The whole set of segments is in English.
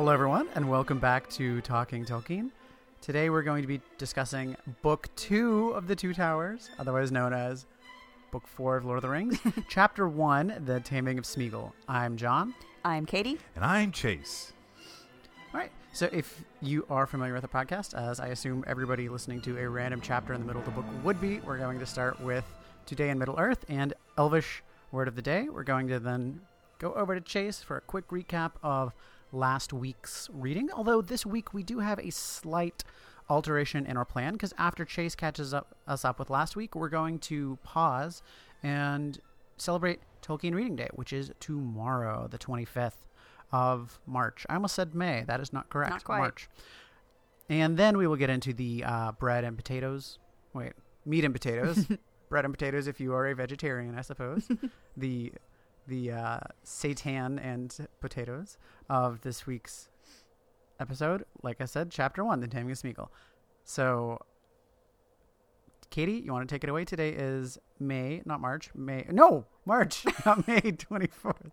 Hello, everyone, and welcome back to Talking Tolkien. Today, we're going to be discussing Book Two of the Two Towers, otherwise known as Book Four of Lord of the Rings, Chapter One: The Taming of Smeagol. I'm John. I'm Katie. And I'm Chase. All right. So, if you are familiar with the podcast, as I assume everybody listening to a random chapter in the middle of the book would be, we're going to start with Today in Middle Earth and Elvish Word of the Day. We're going to then go over to Chase for a quick recap of last week's reading. Although this week we do have a slight alteration in our plan because after Chase catches up us up with last week, we're going to pause and celebrate Tolkien Reading Day, which is tomorrow, the 25th of March. I almost said May. That is not correct. Not quite. March. And then we will get into the uh, bread and potatoes. Wait, meat and potatoes. bread and potatoes if you are a vegetarian, I suppose. the the uh, seitan and potatoes of this week's episode. Like I said, chapter one, the taming of Smeagol. So, Katie, you want to take it away? Today is May, not March. May, no, March, not May twenty fourth.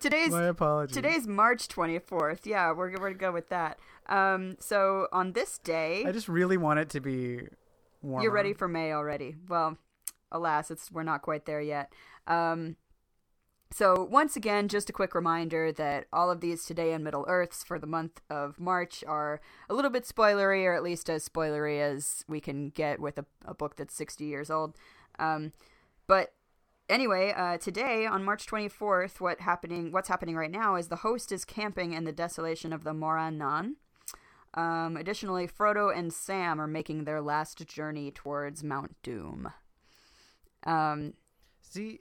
Today's My apologies. today's March 24th. Yeah, we're we're gonna go with that. Um, so on this day, I just really want it to be warmer. you're ready for May already. Well, alas, it's we're not quite there yet. Um, so once again, just a quick reminder that all of these Today in Middle Earths for the month of March are a little bit spoilery, or at least as spoilery as we can get with a, a book that's 60 years old. Um, but anyway, uh, today on March 24th, what happening? What's happening right now is the host is camping in the desolation of the Morannon. Um, additionally, Frodo and Sam are making their last journey towards Mount Doom. Um, See,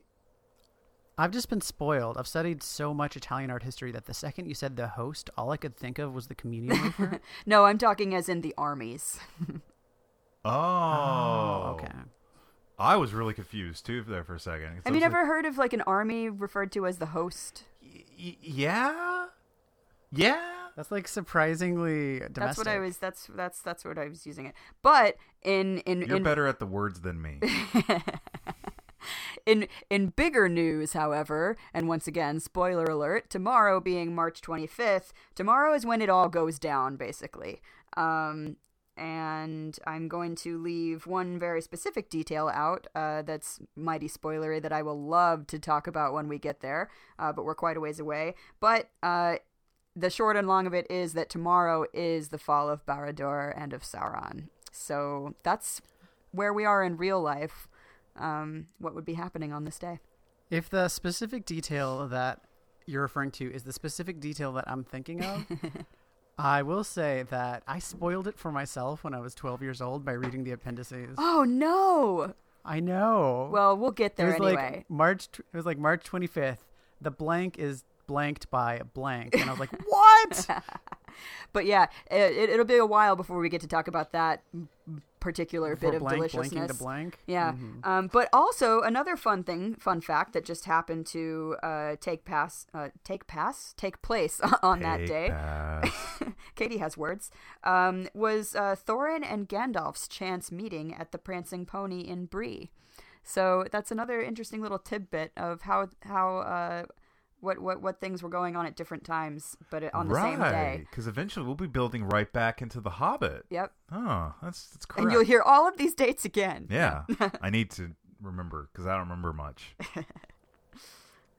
I've just been spoiled. I've studied so much Italian art history that the second you said the host, all I could think of was the communion wafer. no, I'm talking as in the armies. Oh. oh. okay. I was really confused too there for a second. It's Have you like- never heard of like an army referred to as the host? Y- y- yeah. Yeah. That's like surprisingly domestic. That's what I was. That's that's that's what I was using it. But in in You're in, better at the words than me. in in bigger news, however, and once again, spoiler alert: tomorrow being March 25th, tomorrow is when it all goes down, basically. Um, and I'm going to leave one very specific detail out uh, that's mighty spoilery that I will love to talk about when we get there, uh, but we're quite a ways away. But uh, the short and long of it is that tomorrow is the fall of Barad-dûr and of Sauron. So that's where we are in real life. Um, what would be happening on this day? If the specific detail that you're referring to is the specific detail that I'm thinking of, I will say that I spoiled it for myself when I was 12 years old by reading the appendices. Oh no! I know. Well, we'll get there it was anyway. like March. It was like March 25th. The blank is blanked by blank, and I was like, "What?" But yeah, it, it'll be a while before we get to talk about that particular bit of blank deliciousness. blank. Yeah. Mhm. Um, but also another fun thing, fun fact that just happened to uh, take pass, uh, take pass, take place on that day. Katie has words. Um, was uh, Thorin and Gandalf's chance meeting at the Prancing Pony in Bree. So that's another interesting little tidbit of how how uh, what what what things were going on at different times, but on the same day. Because eventually we'll be building right back into the Hobbit. Yep. Oh, that's that's correct. And you'll hear all of these dates again. Yeah. I need to remember because I don't remember much.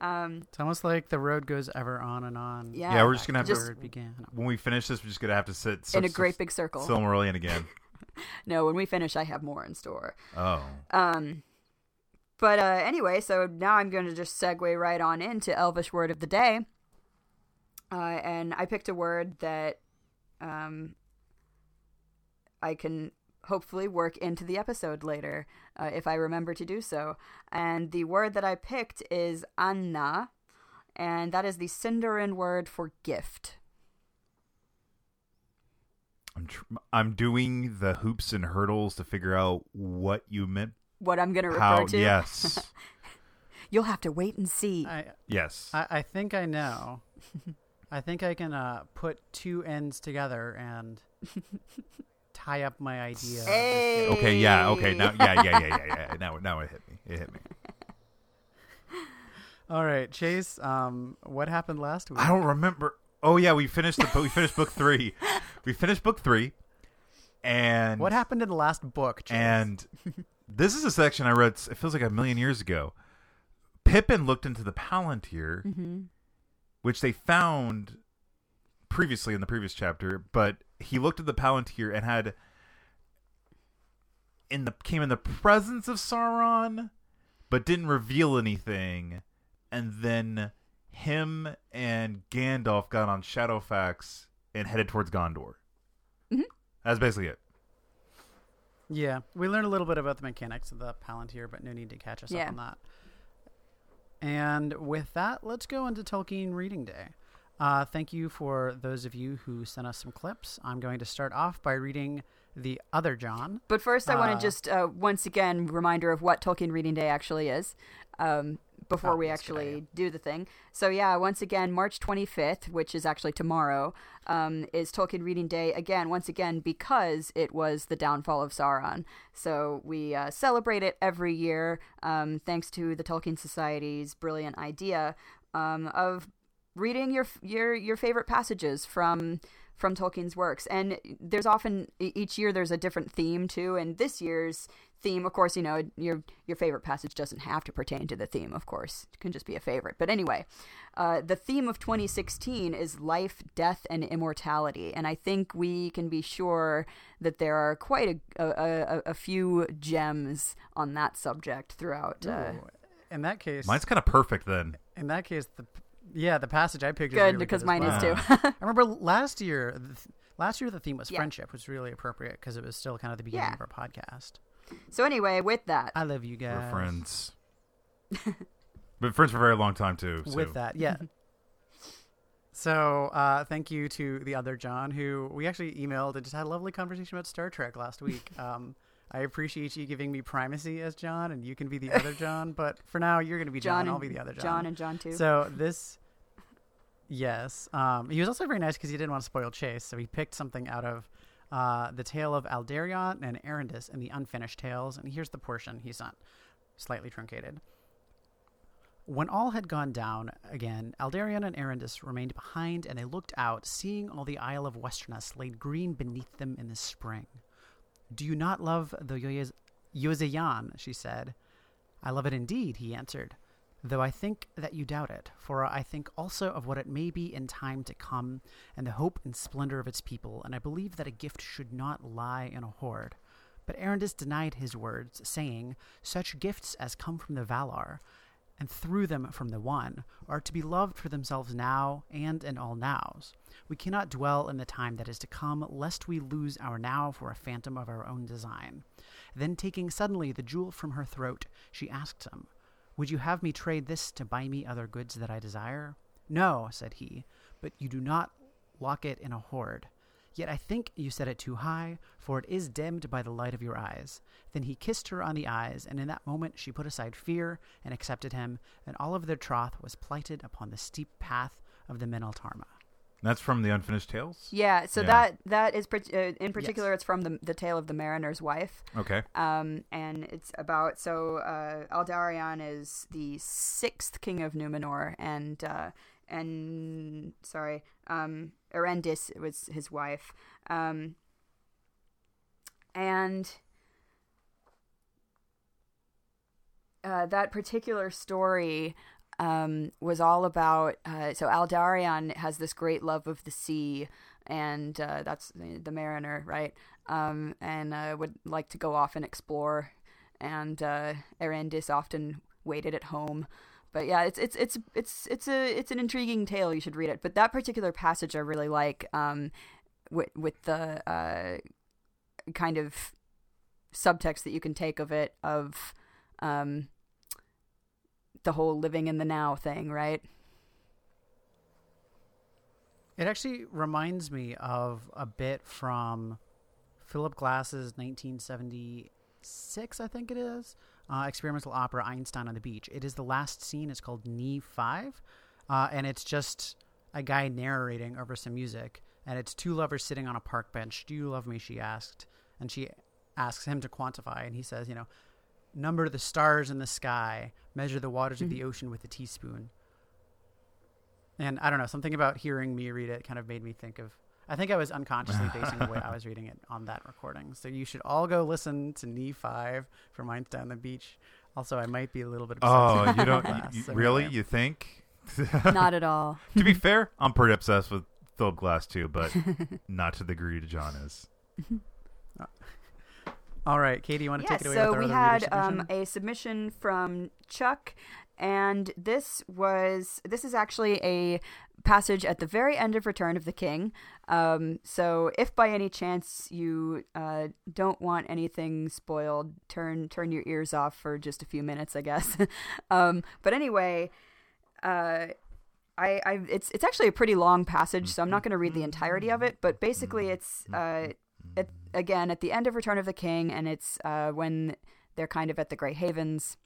Um, It's almost like the road goes ever on and on. yeah. Yeah, we're just gonna have Where Just- it began. When we finish this, we're just gonna have to sit in a great big circle. Silmarillion again. no, when we finish, I have more in store. Oh. Um, but uh, anyway, so now I'm going to just segue right on into Elvish word of the day. Uh, and I picked a word that um, I can hopefully work into the episode later uh, if I remember to do so. And the word that I picked is Anna, and that is the Sindarin word for gift. I'm tr- I'm doing the hoops and hurdles to figure out what you meant. What I'm going to refer How? to. Yes. You'll have to wait and see. I, yes. I I think I know. I think I can uh, put two ends together and tie up my idea. Hey. okay. Yeah. Okay. Now. Yeah. Yeah. Yeah. Yeah. Yeah. Now. Now it hit me. It hit me. All right, Chase. Um, what happened last week? I don't remember. Oh yeah, we finished the we finished book three. We finished book three, and What happened in the last book? Chase? And this is a section I read. It feels like a million years ago. Pippin looked into the Palantir, Mm-hmm. which they found previously in the previous chapter, but he looked at the Palantir and had in the came in the presence of Sauron, but didn't reveal anything. And then him and Gandalf got on Shadowfax and headed towards Gondor. Mhm. That's basically it. Yeah, we learned a little bit about the mechanics of the Palantir, but no need to catch us Yeah. up on that. And with that, let's go into Tolkien Reading Day. Uh, thank you for those of you who sent us some clips. I'm going to start off by reading the other John. But first, I want Uh, to just uh, once again reminder of what Tolkien Reading Day actually is. Um, before Oh, we good actually do the thing. So yeah, once again, March 25th, which is actually tomorrow, um, is Tolkien Reading Day again. Once again, because it was the downfall of Sauron. So we uh, celebrate it every year, um, thanks to the Tolkien Society's brilliant idea um, of reading your your your favorite passages from from Tolkien's works. And there's often each year there's a different theme too. And this year's theme, of course, you know your your favorite passage doesn't have to pertain to the theme. Of course, it can just be a favorite. But anyway, uh, the theme of 2016 is life, death, and immortality. And I think we can be sure that there are quite a a, a, a few gems on that subject throughout. Uh, in that case, Mine's kind of perfect then. in that case, the yeah, the passage I picked is good really because as mine well. is too. I remember last year. Th- last year the theme was Yeah. friendship, which was really appropriate because it was still kind of the beginning Yeah. of our podcast. so anyway, with that, I love you guys. We're friends. Been friends for a very long time too. So. With that, yeah. so uh, thank you to the other John who we actually emailed and just had a lovely conversation about Star Trek last week. Um, I appreciate you giving me primacy as John, and you can be the other John. But for now, you're going to be John. John, I'll be the other John. John and John too. So this, yes, um, he was also very nice because he didn't want to spoil Chase, so he picked something out of uh, the tale of Aldarion and Erendis and the unfinished tales. And here's the portion he's not slightly truncated. When all had gone down again, Aldarion and Erendis remained behind, and they looked out, seeing all the Isle of Westerness laid green beneath them in the spring. Do you not love the Yoyaz- she said. I love it indeed, he answered. Though I think that you doubt it, for I think also of what it may be in time to come, and the hope and splendor of its people, and I believe that a gift should not lie in a hoard. But Erendis denied his words, saying, Such gifts as come from the Valar, and through them from the One, are to be loved for themselves now and in all nows. We cannot dwell in the time that is to come, lest we lose our now for a phantom of our own design. Then, taking suddenly the jewel from her throat, she asked him, Would you have me trade this to buy me other goods that I desire? No, said he, but you do not lock it in a hoard. Yet I think you set it too high, for it is dimmed by the light of your eyes. Then he kissed her on the eyes, and in that moment she put aside fear and accepted him, and all of their troth was plighted upon the steep path of the Meneltarma. That's from the Unfinished Tales. yeah, so Yeah. that that is uh, in particular, it's from the the tale of the mariner's wife. Okay. Um, and it's about so uh, Aldarion is the sixth king of Numenor, and uh, and sorry, um, Erendis was his wife, um, and uh, that particular story um, was all about. Uh, so Aldarion has this great love of the sea, and uh, that's the, mariner, right? Um, and uh, would like to go off and explore. And uh, Erendis often waited at home. But yeah, it's it's it's it's it's a it's an intriguing tale. You should read it. But that particular passage I really like, um, with with the uh, kind of subtext that you can take of it of um, the whole living in the now thing, right? It actually reminds me of a bit from Philip Glass's 1976, I think it is, uh, experimental opera Einstein on the Beach. It is the last scene. It's called Knee 5, uh, and it's just a guy narrating over some music, and it's two lovers sitting on a park bench. Do you love me? She asked, and she asks him to quantify, and he says, you know, number the stars in the sky, measure the waters of the mm-hmm. ocean with a teaspoon. And I don't know, something about hearing me read it kind of made me think of. I think I was unconsciously basing the way I was reading it on that recording. So you should all go listen to knee five for Einstein on the Beach. Also, I might be a little bit. obsessed Oh, with you don't Glass, you- so really? anyway. You think? Not at all. to be fair, I'm pretty obsessed with Philip Glass too, but not to the degree that John is. All right, Katie, you want to take it away? so we had um, a submission from Chuck, and this was this is actually a passage at the very end of Return of the King. Um, so if by any chance you uh, don't want anything spoiled, turn turn your ears off for just a few minutes, I guess. um, but anyway. Uh, I, I it's it's actually a pretty long passage, so I'm not going to read the entirety of it. But basically, it's uh, at, again at the end of Return of the King, and it's uh, when they're kind of at the Grey Havens.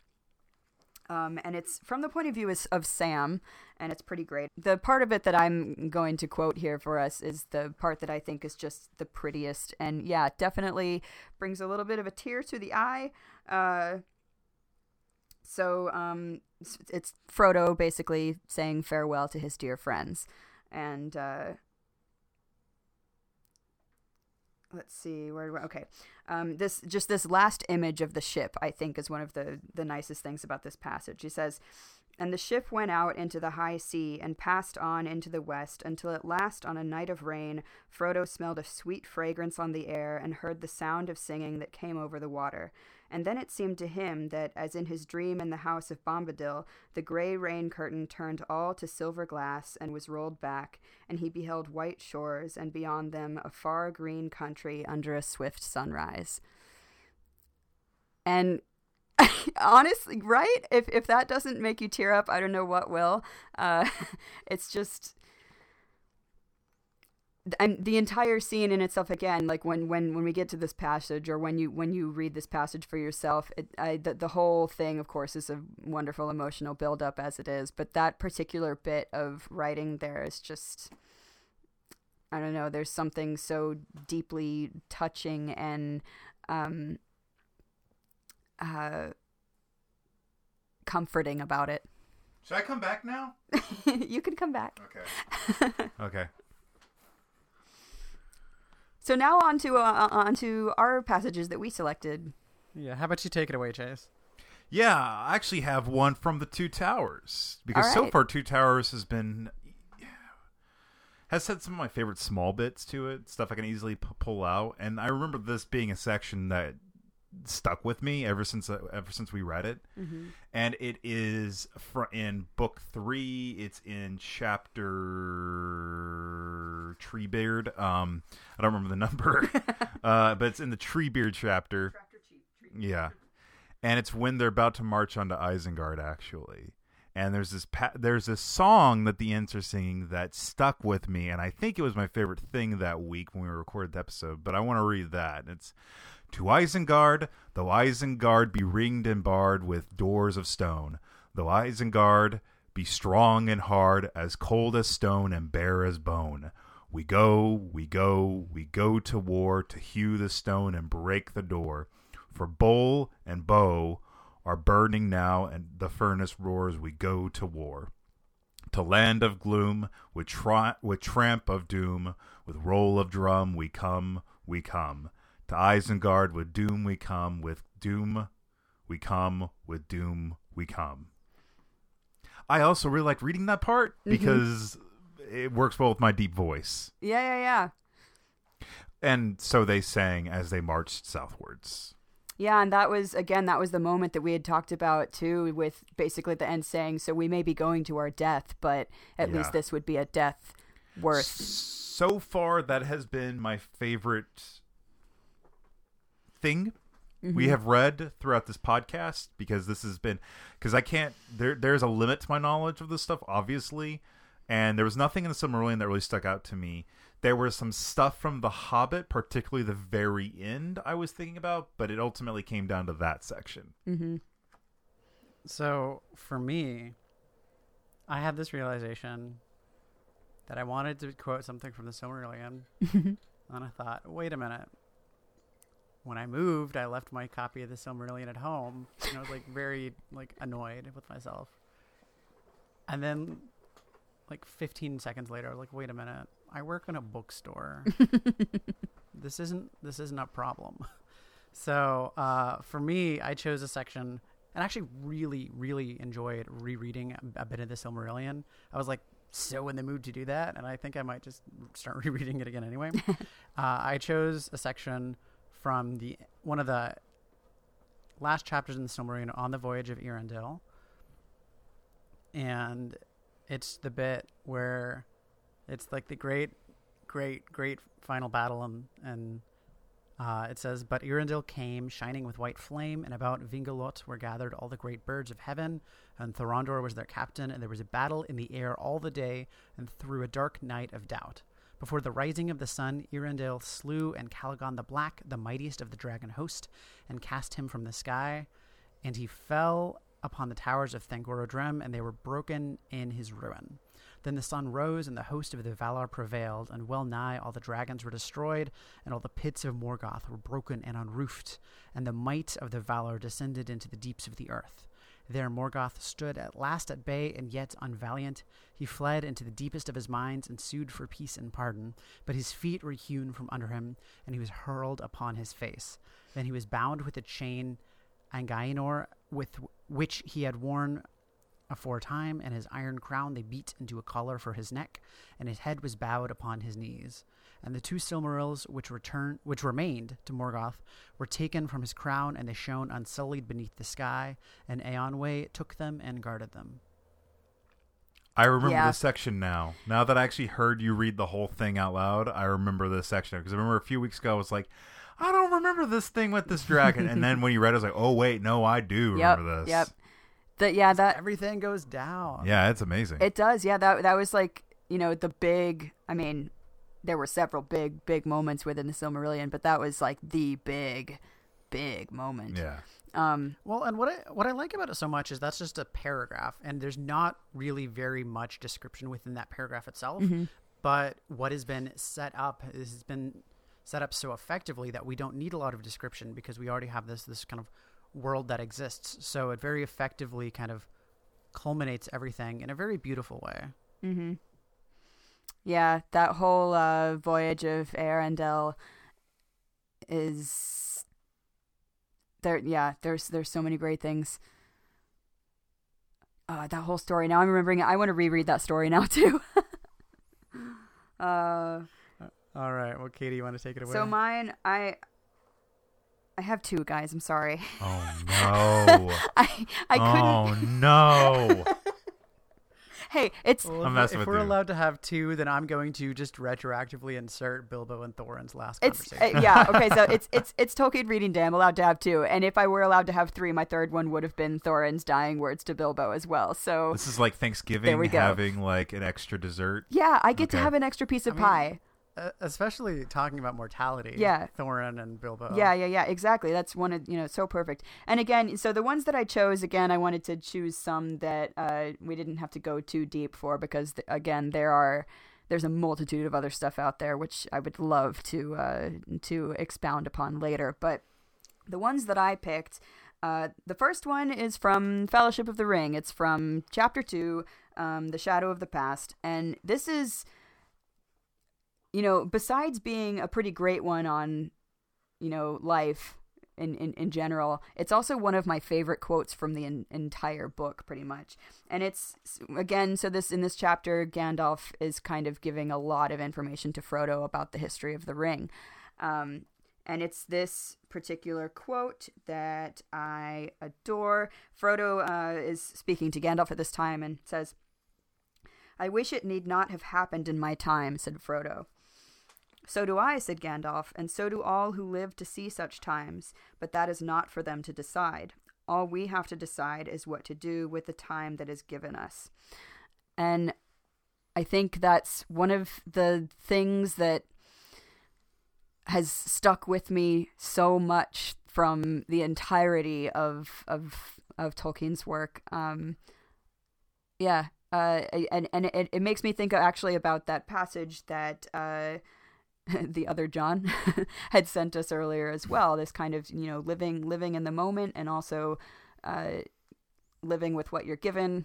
Um, and it's from the point of view is, of Sam, and it's pretty great. The part of it that I'm going to quote here for us is the part that I think is just the prettiest, and yeah, definitely brings a little bit of a tear to the eye. Uh, so um, it's, Frodo basically saying farewell to his dear friends, and uh, let's see where okay. Um, this just this last image of the ship i think is one of the the nicest things about this passage. He says and the ship went out into the high sea and passed on into the west until at last on a night of rain frodo smelled a sweet fragrance on the air and heard the sound of singing that came over the water and then it seemed to him that, as in his dream in the house of Bombadil, the grey rain curtain turned all to silver glass and was rolled back, and he beheld white shores, and beyond them a far green country under a swift sunrise. And honestly, right? If if that doesn't make you tear up, I don't know what will. Uh, it's just and the entire scene in itself again like when when when we get to this passage or when you when you read this passage for yourself it, I, the, the whole thing of course is a wonderful emotional build up as it is but that particular bit of writing there is just i don't know there's something so deeply touching and um uh comforting about it Should I come back now? you can come back Okay. okay. So now on to uh, on to our passages that we selected Yeah, how about you take it away, Chase? Yeah, I actually have one from the Two Towers because All so far Two Towers has been has had some of my favorite small bits to it, stuff I can easily p- pull out, and I remember this being a section that stuck with me ever since uh, ever since we read it, and it is fr- in book three. It's in chapter Treebeard. Um, I don't remember the number, uh, but it's in the Treebeard chapter. Yeah, and it's when they're about to march onto Isengard, actually. And there's this pa- there's this song that the Ents are singing that stuck with me, and I think it was my favorite thing that week when we recorded the episode. But I want to read that. It's to Isengard, though Isengard be ringed and barred with doors of stone, though Isengard be strong and hard, as cold as stone and bare as bone. We go, we go, we go to war to hew the stone and break the door. For bowl and bow are burning now, and the furnace roars. We go to war. To land of gloom, with, tra- with tramp of doom, with roll of drum, we come, we come. To Isengard, with doom we come, with doom we come, with doom we come. I also really like reading that part mm-hmm. because it works well with my deep voice. Yeah, yeah, yeah. And so they sang as they marched southwards. Yeah, and that was again that was the moment that we had talked about too with basically the end saying so we may be going to our death, but at Yeah. least this would be a death worth. So far, that has been my favorite thing we have read throughout this podcast because this has been because I can't there there's a limit to my knowledge of this stuff obviously and there was nothing in the Silmarillion that really stuck out to me. There was some stuff from The Hobbit, particularly the very end, I was thinking about, but it ultimately came down to that section. Mm-hmm. So for me, I had this realization that I wanted to quote something from the Silmarillion, and I thought, wait a minute. When I moved, I left my copy of the Silmarillion at home, and I was like very like annoyed with myself. And then like 15 seconds later, I was like, wait a minute, I work in a bookstore. this isn't this isn't a problem. So uh, for me, I chose a section and actually really really enjoyed rereading a, a bit of the Silmarillion. I was like so in the mood to do that, and I think I might just start rereading it again anyway. uh, I chose a section from the one of the last chapters in the Silmarillion on the voyage of Eärendil, and it's the bit where it's like the great, great, great final battle, and and uh, it says, "But Eärendil came, shining with white flame, and about Vingilot were gathered all the great birds of heaven, and Thorondor was their captain, and there was a battle in the air all the day, and through a dark night of doubt." Before the rising of the sun, Eärendil slew Ancalagon the Black, the mightiest of the dragon host, and cast him from the sky. And he fell upon the towers of Thangorodrim, and they were broken in his ruin. Then the sun rose, and the host of the Valar prevailed, and well nigh all the dragons were destroyed, and all the pits of Morgoth were broken and unroofed, and the might of the Valar descended into the deeps of the earth. There Morgoth stood at last at bay, and yet unvaliant. He fled into the deepest of his minds, and sued for peace and pardon. But his feet were hewn from under him, and he was hurled upon his face. Then he was bound with a chain, Angainor, with which he had worn aforetime, and his iron crown they beat into a collar for his neck, and his head was bowed upon his knees. And the two Silmarils which returned, which remained to Morgoth, were taken from his crown, and they shone unsullied beneath the sky. And Eonwë took them and guarded them. I remember Yeah. this section now. Now that I actually heard you read the whole thing out loud, I remember this section because I remember a few weeks ago I was like, I don't remember this thing with this dragon, and then when you read, it, I was like, oh wait, no, I do Yep. remember this. Yep. That yeah, that Everything goes down. Yeah, it's amazing. It does, yeah. That that was like you know the big. I mean, there were several big big moments within the Silmarillion, but that was like the big, big moment. yeah. Um. Well, and what I what I like about it so much is that's just a paragraph, and there's not really very much description within that paragraph itself. But what has been set up has been set up so effectively that we don't need a lot of description because we already have this this kind of world that exists. So it very effectively kind of culminates everything in a very beautiful way. hmm Yeah, that whole uh, voyage of Eärendil is there. Yeah, there's there's so many great things. Uh, that whole story. Now I'm remembering. it. I want to reread that story now too. uh, All right. Well, Katie, you want to take it away? so mine, I, I have two guys. I'm sorry. Oh no. I I couldn't. oh no. Hey, it's Well, I'm if, messing if with we're you. allowed to have two, then I'm going to just retroactively insert Bilbo and Thorin's last It's conversation. uh, yeah okay so it's it's it's Tolkien reading day. I'm allowed to have two, and if I were allowed to have three, my third one would have been Thorin's dying words to Bilbo as well. So This is like Thanksgiving There we go. having like an extra dessert. yeah, I get to have an extra piece of I mean, pie. Especially talking about mortality. Yeah. Thorin and Bilbo. Yeah, yeah, yeah, exactly. That's one of you know so perfect. And again, so the ones that I chose, again, I wanted to choose some that uh, we didn't have to go too deep for because th- again, there are there's a multitude of other stuff out there which I would love to uh, to expound upon later. But the ones that I picked, uh, the first one is from Fellowship of the Ring. It's from Chapter Two, um, The Shadow of the Past, and this is. You know, besides being a pretty great one on you know life in, in, in general it's also one of my favorite quotes from the en- entire book pretty much. And it's again so this in this chapter gandalf is kind of giving a lot of information to frodo about the history of the ring. Um, and it's this particular quote that i adore. Frodo uh, is speaking to gandalf at this time and says i wish it need not have happened in my time said frodo so do I, said Gandalf, and so do all who live to see such times, but that is not for them to decide. All we have to decide is what to do with the time that is given us. And I think that's one of the things that has stuck with me so much from the entirety of of of Tolkien's work. Um, yeah, uh, and and it, it makes me think actually about that passage that uh, the other John had sent us earlier as well. This kind of you know living living in the moment and also uh, living with what you're given.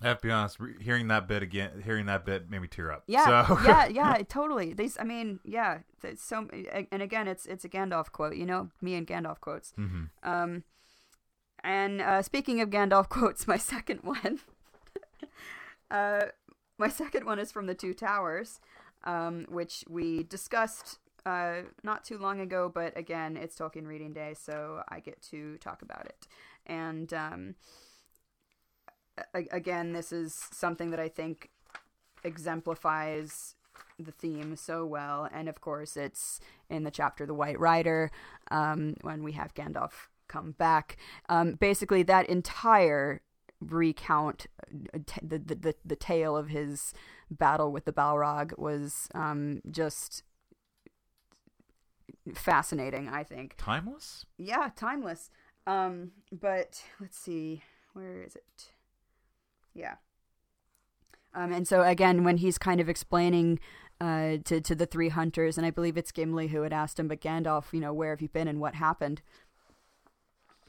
I have to be honest. Re- hearing that bit again, hearing that bit made me tear up. Yeah, So- yeah, yeah, totally. These, I mean, yeah. It's so, and again, it's it's a Gandalf quote. You know, me and Gandalf quotes. hmm Um, and uh, speaking of Gandalf quotes, my second one, uh, my second one is from the Two Towers, um, which we discussed uh, not too long ago. But again, it's Tolkien Reading Day, so I get to talk about it. And um, a- again, this is something that I think exemplifies the theme so well. And of course, it's in the chapter The White Rider um, when we have Gandalf come back. Um, basically, that entire recount, uh, t- the, the, the, the tale of his battle with the Balrog was um, just fascinating, I think Timeless. yeah, timeless. Um, but let's see, where is it? Yeah. Um, and so again, when he's kind of explaining uh, to to the three hunters, and I believe it's Gimli who had asked him, but Gandalf, you know, where have you been and what happened?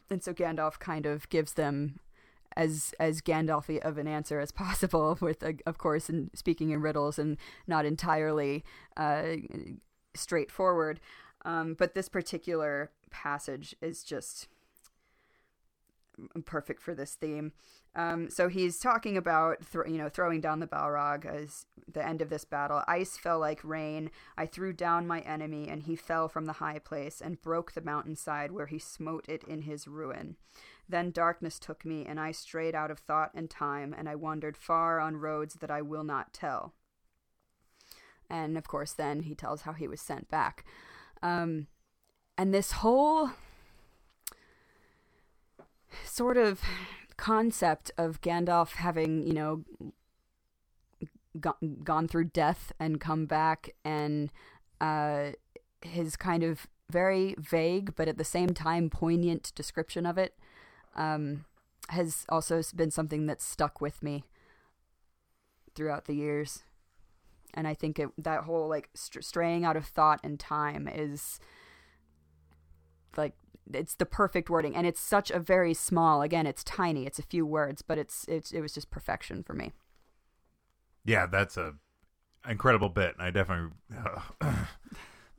And so Gandalf kind of gives them as as Gandalfy of an answer as possible, with uh, of course, in speaking in riddles and not entirely uh, straightforward. Um, but this particular passage is just perfect for this theme. Um, so he's talking about, thro- you know, throwing down the Balrog as the end of this battle. Ice fell like rain. I threw down my enemy, and he fell from the high place and broke the mountainside where he smote it in his ruin. Then darkness took me, and I strayed out of thought and time, and I wandered far on roads that I will not tell. And of course, then he tells how he was sent back. Um, and this whole sort of concept of Gandalf having, you know, go- gone through death and come back, and uh, his kind of very vague but at the same time poignant description of it um, has also been something that's stuck with me throughout the years. And I think it, that whole like str- straying out of thought and time is like it's the perfect wording and it's such a very small again it's tiny it's a few words but it's it's it was just perfection for me Yeah, that's a incredible bit. I definitely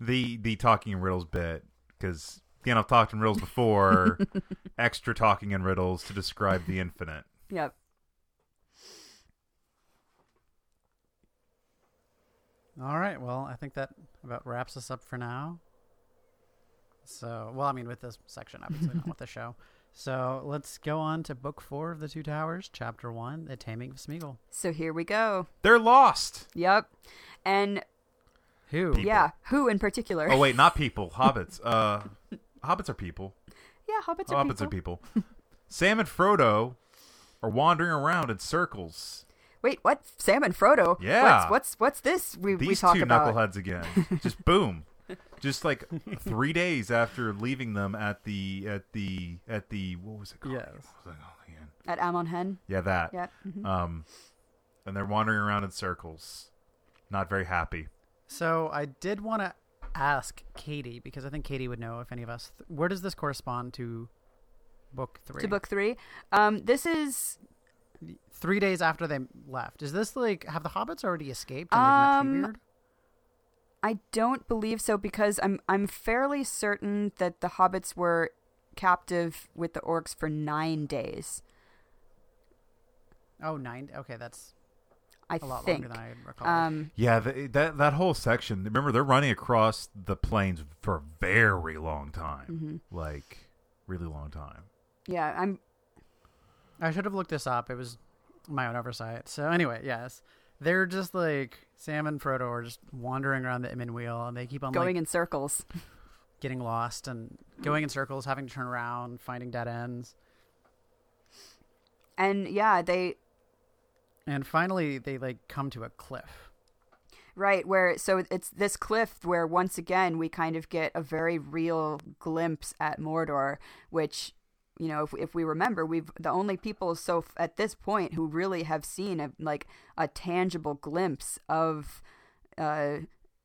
the the talking riddles bit because again I've talked in riddles before. extra talking in riddles to describe the infinite. yep All right. Well, I think that about wraps us up for now. So, well, I mean, with this section, obviously, not with the show. So let's go on to book four of the Two Towers, chapter one, The Taming of Smeagol. so here we go They're lost. yep and Who? People. yeah who in particular Oh wait, not people. Hobbits. Uh, hobbits are people. yeah hobbits are hobbits people. are people. Sam and Frodo are wandering around in circles. wait what sam and frodo Yeah. what's what's, what's this we, we These talk two about knuckleheads again. Just boom. Just like three days after leaving them at the at the at the what was it called? Yes. What was it called again? at amon hen Yeah, that. yeah mhm. Um, and they're wandering around in circles, not very happy. So I did want to ask Katie because I think Katie would know if any of us. Th- where does this correspond to book three? to book three um this is Three days after they left. Is this like have the hobbits already escaped and they've Um, met Treebeard? I don't believe so because I'm I'm fairly certain that the hobbits were captive with the orcs for nine days. Oh, nine. Okay, that's I a lot think. longer than I recall. Um, Yeah, the, that that whole section. Remember, they're running across the plains for a very long time, mhm. like really long time. Yeah, I'm. I should have looked this up. It was my own oversight. So anyway, yes, they're just like Sam and Frodo are just wandering around the Emyn Muil, and they keep on Going like in circles. getting lost and going in circles, having to turn around, finding dead ends, And yeah, they and finally they like come to a cliff. right where so it's this cliff where once again we kind of get a very real glimpse at Mordor, which you know if if we remember we've the only people so at this point who really have seen a like a tangible glimpse of uh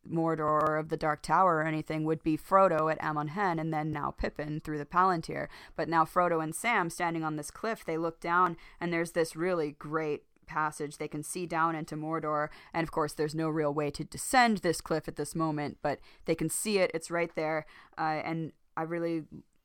Mordor or of the Dark Tower or anything would be Frodo at Amon Hen and then now Pippin through the Palantir. But now Frodo and Sam standing on this cliff, they look down and there's this really great passage. They can see down into Mordor, and of course, there's no real way to descend this cliff at this moment, but they can see it. It's right there, uh, and I really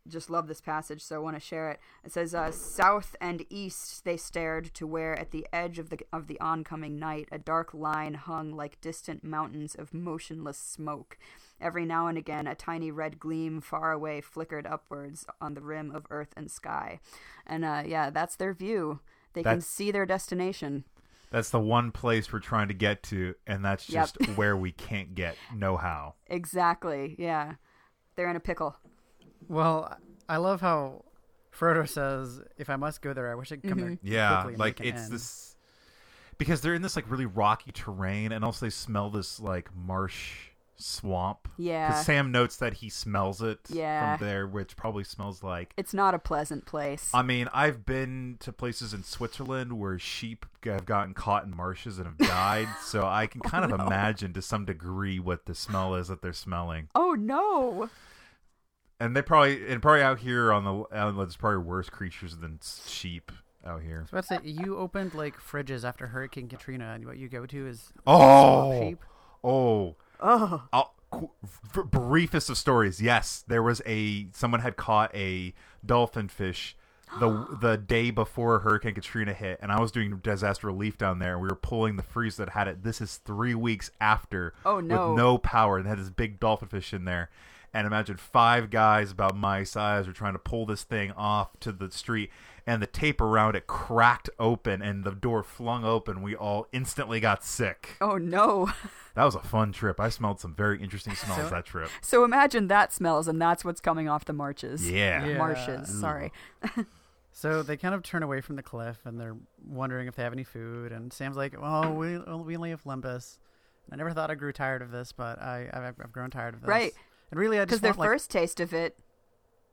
just love this passage, so I want to share it. It says, uh, "South and east they stared to where, at the edge of the of the oncoming night, a dark line hung like distant mountains of motionless smoke. Every now and again, a tiny red gleam far away flickered upwards on the rim of earth and sky. And uh, yeah, that's their view. They can see their destination. That's the one place we're trying to get to, and that's Yep. just where we can't get. No how. Exactly. Yeah, they're in a pickle. Well, I love how Frodo says, "If I must go there, I wish I could come there." Mm-hmm. Yeah, quickly and like it's end." this because they're in this like really rocky terrain, and also they smell this like marsh swamp. Yeah. because Sam notes that he smells it Yeah. from there, which probably smells like. It's not a pleasant place. I mean, I've been to places in Switzerland where sheep have gotten caught in marshes and have died, so I can oh, kind of Oh, no. imagine to some degree what the smell is that they're smelling. oh no! And they probably and probably out here on the there's probably worse creatures than sheep out here. So let's say you opened like fridges after Hurricane Katrina, and what you go to is Oh, sheep. oh, Oh, I'll, briefest of stories. Yes, there was a someone had caught a dolphin fish the the day before Hurricane Katrina hit, and I was doing disaster relief down there. and We were pulling the freeze that had it. This is three weeks after. Oh, no. With no power, and had this big dolphin fish in there. And imagine five guys about my size are trying to pull this thing off to the street, and the tape around it cracked open, and the door flung open. We all instantly got sick. oh no! That was a fun trip. I smelled some very interesting smells So- that trip. So imagine that smells, and that's what's coming off the marches. Yeah. Yeah. Marshes. Sorry. So they kind of turn away from the cliff, and they're wondering if they have any food. And Sam's like, "Oh, we well, we only have lembas." I never thought I grew tired of this, but I I've, I've grown tired of this. Right. And really, I because their like first taste of it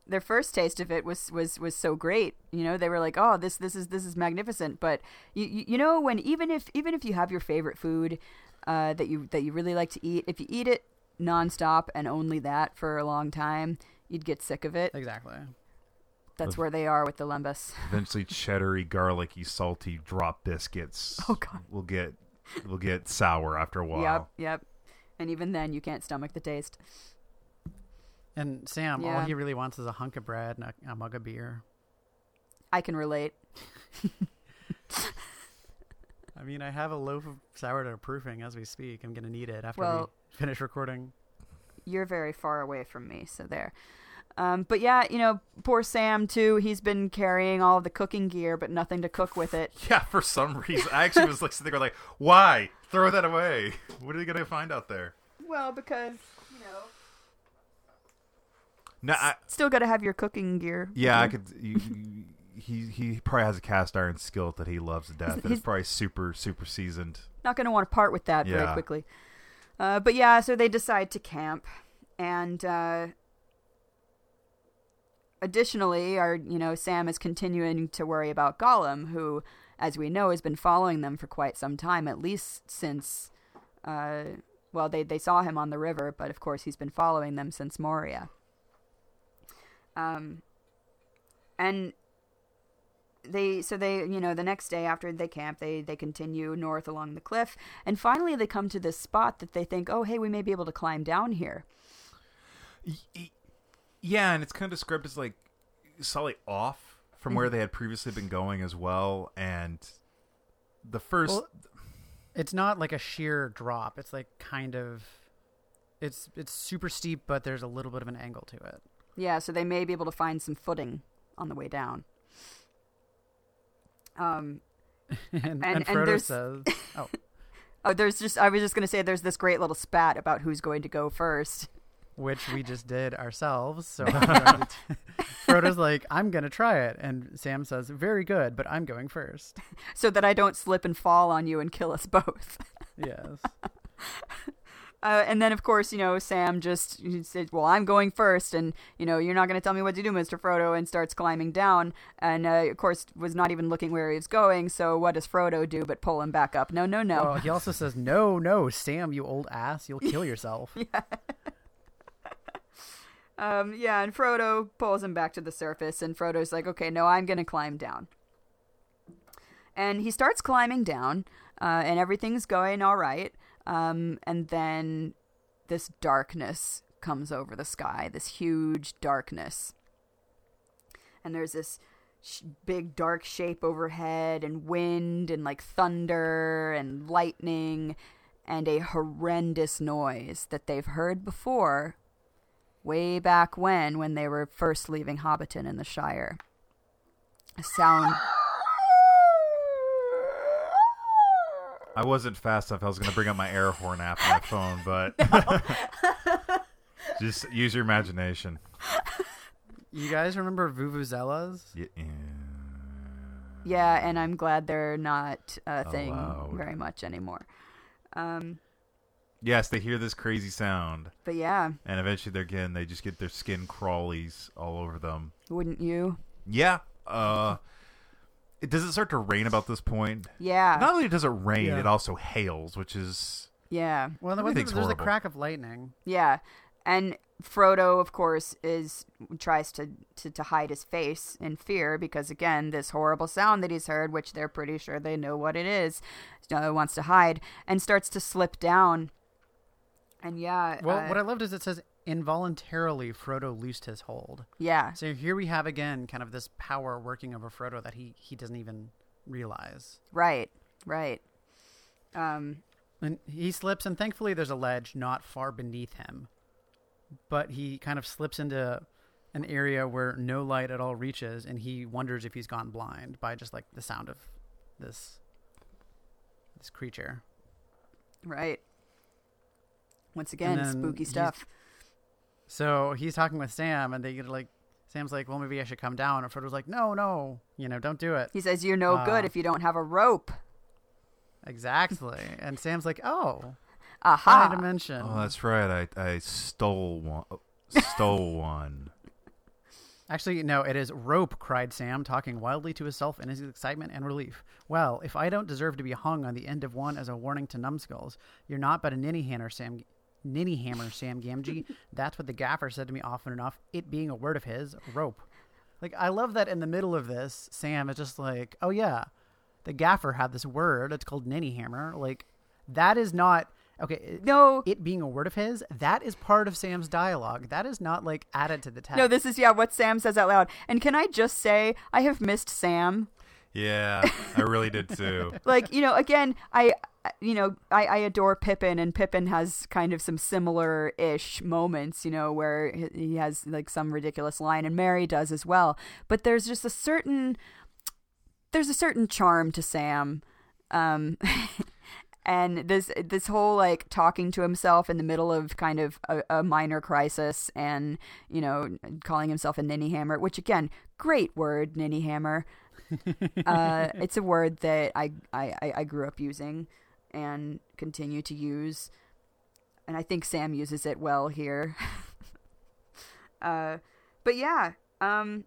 their first taste of it was was was so great you know they were like oh this this is this is magnificent but you you, you know when even if even if you have your favorite food uh, that you that you really like to eat if you eat it nonstop and only that for a long time you'd get sick of it exactly. that's Of- where they are with the lembas Eventually, cheddary, garlicky, salty drop biscuits. Oh, God. will get will get sour after a while. yep yep and even then you can't stomach the taste And Sam, all he really wants is a hunk of bread and a, a mug of beer. i can relate I mean, I have a loaf of sourdough proofing as we speak. I'm gonna need it after Well- we finish recording. you're very far away from me, so there. Um, but yeah, you know, poor Sam too. He's been carrying all the cooking gear, but nothing to cook with it. Yeah, for some reason, I actually was like sitting there like, why throw that away? What are they gonna find out there? Well, because you know, No, I, still got to have your cooking gear. yeah, I could. You, you- he he probably has a cast iron skillet that he loves to death, and He's- it's probably super super seasoned. Not going to want to part with that very quickly. Uh, but yeah, so they decide to camp, and uh, additionally, our you know Sam is continuing to worry about Gollum, who, as we know, has been following them for quite some time, at least since. Uh, well, they they saw him on the river, but of course he's been following them since Moria. Um, and they so they you know the next day after they camp they they continue north along the cliff and finally they come to this spot that they think oh hey we may be able to climb down here Y- y- Yeah, and it's kind of described as like slightly off from Mm-hmm. where they had previously been going as well, and the first. Well, it's not like a sheer drop. It's like kind of, it's it's super steep, but there's a little bit of an angle to it. Yeah so they may be able to find some footing on the way down um and, And- and, and Frodo there's- says, "Oh, oh there's just i was just going to say there's this great little spat about who's going to go first which we just did ourselves." So I'm going to t- Frodo's like, "I'm gonna try it," and Sam says, "Very good, but I'm going first. so that i don't slip and fall on you and kill us both Yes. Uh, and then, of course, you know, Sam just says, "Well, I'm going first, and you know, you're not going to tell me what to do, Mister Frodo," and starts climbing down. And uh, of course, was not even looking where he was going. So, what does Frodo do but pull him back up? No, no, no. He also says, "No, no, Sam, you old ass, you'll kill yourself." yeah. Um, yeah, and Frodo pulls him back to the surface, and Frodo's like, "Okay, no, I'm going to climb down." and he starts climbing down, uh, and everything's going all right. Um, and then this darkness comes over the sky, this huge darkness. And there's this sh- big dark shape overhead, and wind, and like thunder, and lightning, and a horrendous noise that they've heard before, way back when, when they were first leaving Hobbiton in the Shire. A sound. I wasn't fast enough. I was going to bring up my air horn app on my phone, but just use your imagination. You guys remember vuvuzelas? Yeah. Yeah, and I'm glad they're not a thing Allowed. very much anymore. Um, Yes, they hear this crazy sound, but yeah, and eventually they're getting they just get their skin crawlies all over them. wouldn't you? Yeah. Uh, it does it start to rain about this point? Yeah, Not only does it rain, Yeah. it also hails, which is yeah, Well, there- Everything's there's a crack of lightning. yeah. And Frodo, of course, is tries to, to to hide his face in fear because again, this horrible sound that he's heard, which they're pretty sure they know what it is, uh, wants to hide and starts to slip down. And yeah, Well, uh, what I loved is it says involuntarily Frodo loosed his hold. yeah, So here we have again kind of this power working over Frodo that he he doesn't even realize. right, right. Um, And he slips, and thankfully there's a ledge not far beneath him. But he kind of slips into an area where no light at all reaches, and he wonders if he's gone blind by just like the sound of this this creature. right. Once again, spooky stuff. So he's talking with Sam, and they get like Sam's like, "Well, maybe I should come down." And Frodo's like, "No, no, you know, don't do it." He says, "You're no good Uh, if you don't have a rope." Exactly. and Sam's like, "Oh, Aha! high dimension." oh, that's right. I I stole one. Stole one. Actually, no, it is rope, cried Sam, talking wildly to himself in his excitement and relief. Well, if I don't deserve to be hung on the end of one as a warning to numbskulls, you're not but a ninny hammer, Sam. Ninny hammer, Sam Gamgee. That's what the gaffer said to me often enough. It being a word of his, rope. Like I love that in the middle of this, Sam is just like, "Oh yeah, the gaffer had this word. It's called ninny hammer." Like that is not okay. No, it being a word of his, that is part of Sam's dialogue. That is not like added to the text. no, this is yeah what Sam says out loud. And can I just say, I have missed Sam. Yeah, I really did too. Like you know, again, I you know I, I adore Pippin, and Pippin has kind of some similar ish moments, you know, where he- has like some ridiculous line, and Merry does as well. But there's just a certain there's a certain charm to Sam. Um, and this this whole like talking to himself in the middle of kind of a, a minor crisis and you know calling himself a ninny hammer which again great word ninny hammer uh, it's a word that I, I I- grew up using and continue to use and I think Sam uses it well here uh, but yeah um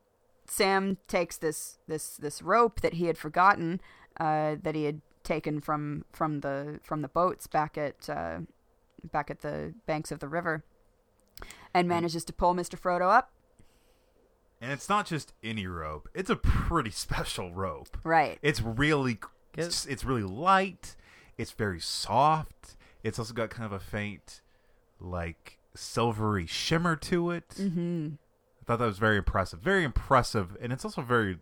Sam takes this this this rope that he had forgotten uh, that he had taken from from the from the boats back at uh, back at the banks of the river, and manages to pull Mister Frodo up. And it's not just any rope; it's a pretty special rope. Right. It's really, it's, it's really light. It's very soft. It's also got kind of a faint, like silvery shimmer to it. Mm-hmm. I thought that was very impressive. Very impressive, and it's also very.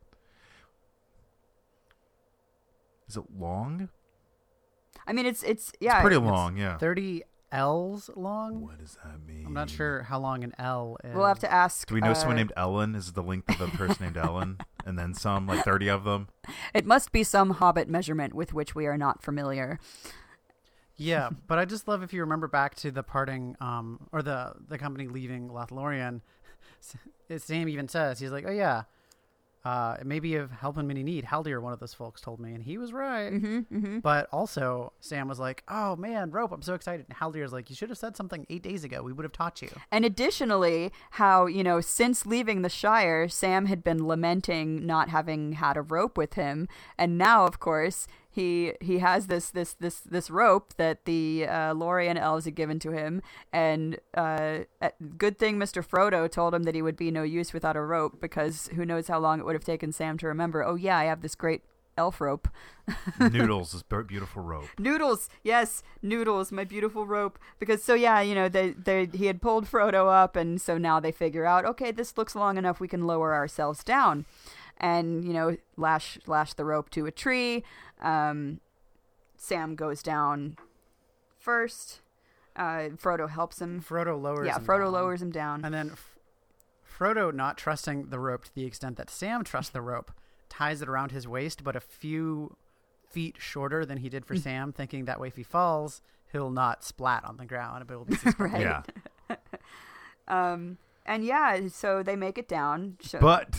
Is it long? I mean, it's it's yeah, it's pretty it's- long. Yeah. Thirty ells long. What does that mean? I'm not sure how long an L is. We'll have to ask. Do we know someone uh, named Ellen? Is it the length of a person named Ellen, and then some, like thirty of them? It must be some Hobbit measurement with which we are not familiar. Yeah, but I just love if you remember back to the parting, um, or the the company leaving Lothlorien. Sam even says he's like, "Oh yeah, uh, maybe may of help in many need." Haldir, one of those folks, told me, and he was right. Mm-hmm, mm-hmm. But also, Sam was like, "Oh man, rope! I'm so excited." And Haldir's like, "You should have said something eight days ago. We would have taught you." And additionally, how, you know, since leaving the Shire, Sam had been lamenting not having had a rope with him. And now, of course, he he has this this this this rope that the uh, Lorien elves had given to him. And uh, good thing Mr. Frodo told him that he would be no use without a rope because who knows how long it would have taken Sam to remember, oh, yeah, I have this great elf rope. Noodles this beautiful rope. Noodles, yes, Noodles, my beautiful rope. Because so yeah, you know, they they he had pulled Frodo up, and so now they figure out, okay, this looks long enough, we can lower ourselves down, and you know, lash lash the rope to a tree. Um, Sam goes down first. Uh, Frodo helps him. Frodo lowers. Yeah, him Frodo down. lowers him down. And then F- Frodo, not trusting the rope to the extent that Sam trusts the rope, ties it around his waist, but a few feet shorter than he did for Sam, thinking that way if he falls, he'll not splat on the ground, but he'll be. Right. Yeah, Um, and yeah, so they make it down. So, but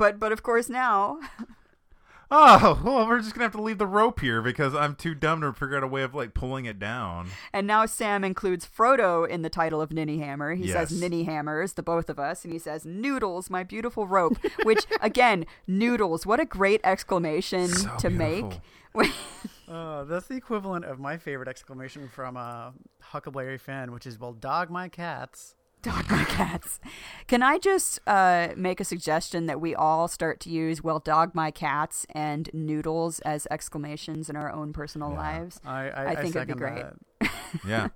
but but of course now oh well, we're just gonna have to leave the rope here because I'm too dumb to figure out a way of like pulling it down. And now Sam includes Frodo in the title of Ninny Hammer. He Yes. says Ninny Hammers, the both of us, and he says Noodles, my beautiful rope. Which again, Noodles, what a great exclamation So to beautiful. make. Uh, that's the equivalent of my favorite exclamation from uh, Huckleberry Finn, which is, well, dog my cats. Dog my cats. Can I just uh, make a suggestion that we all start to use "Well, dog my cats" and "noodles" as exclamations in our own personal Yeah. lives? I, I, I think it'd be great. Yeah.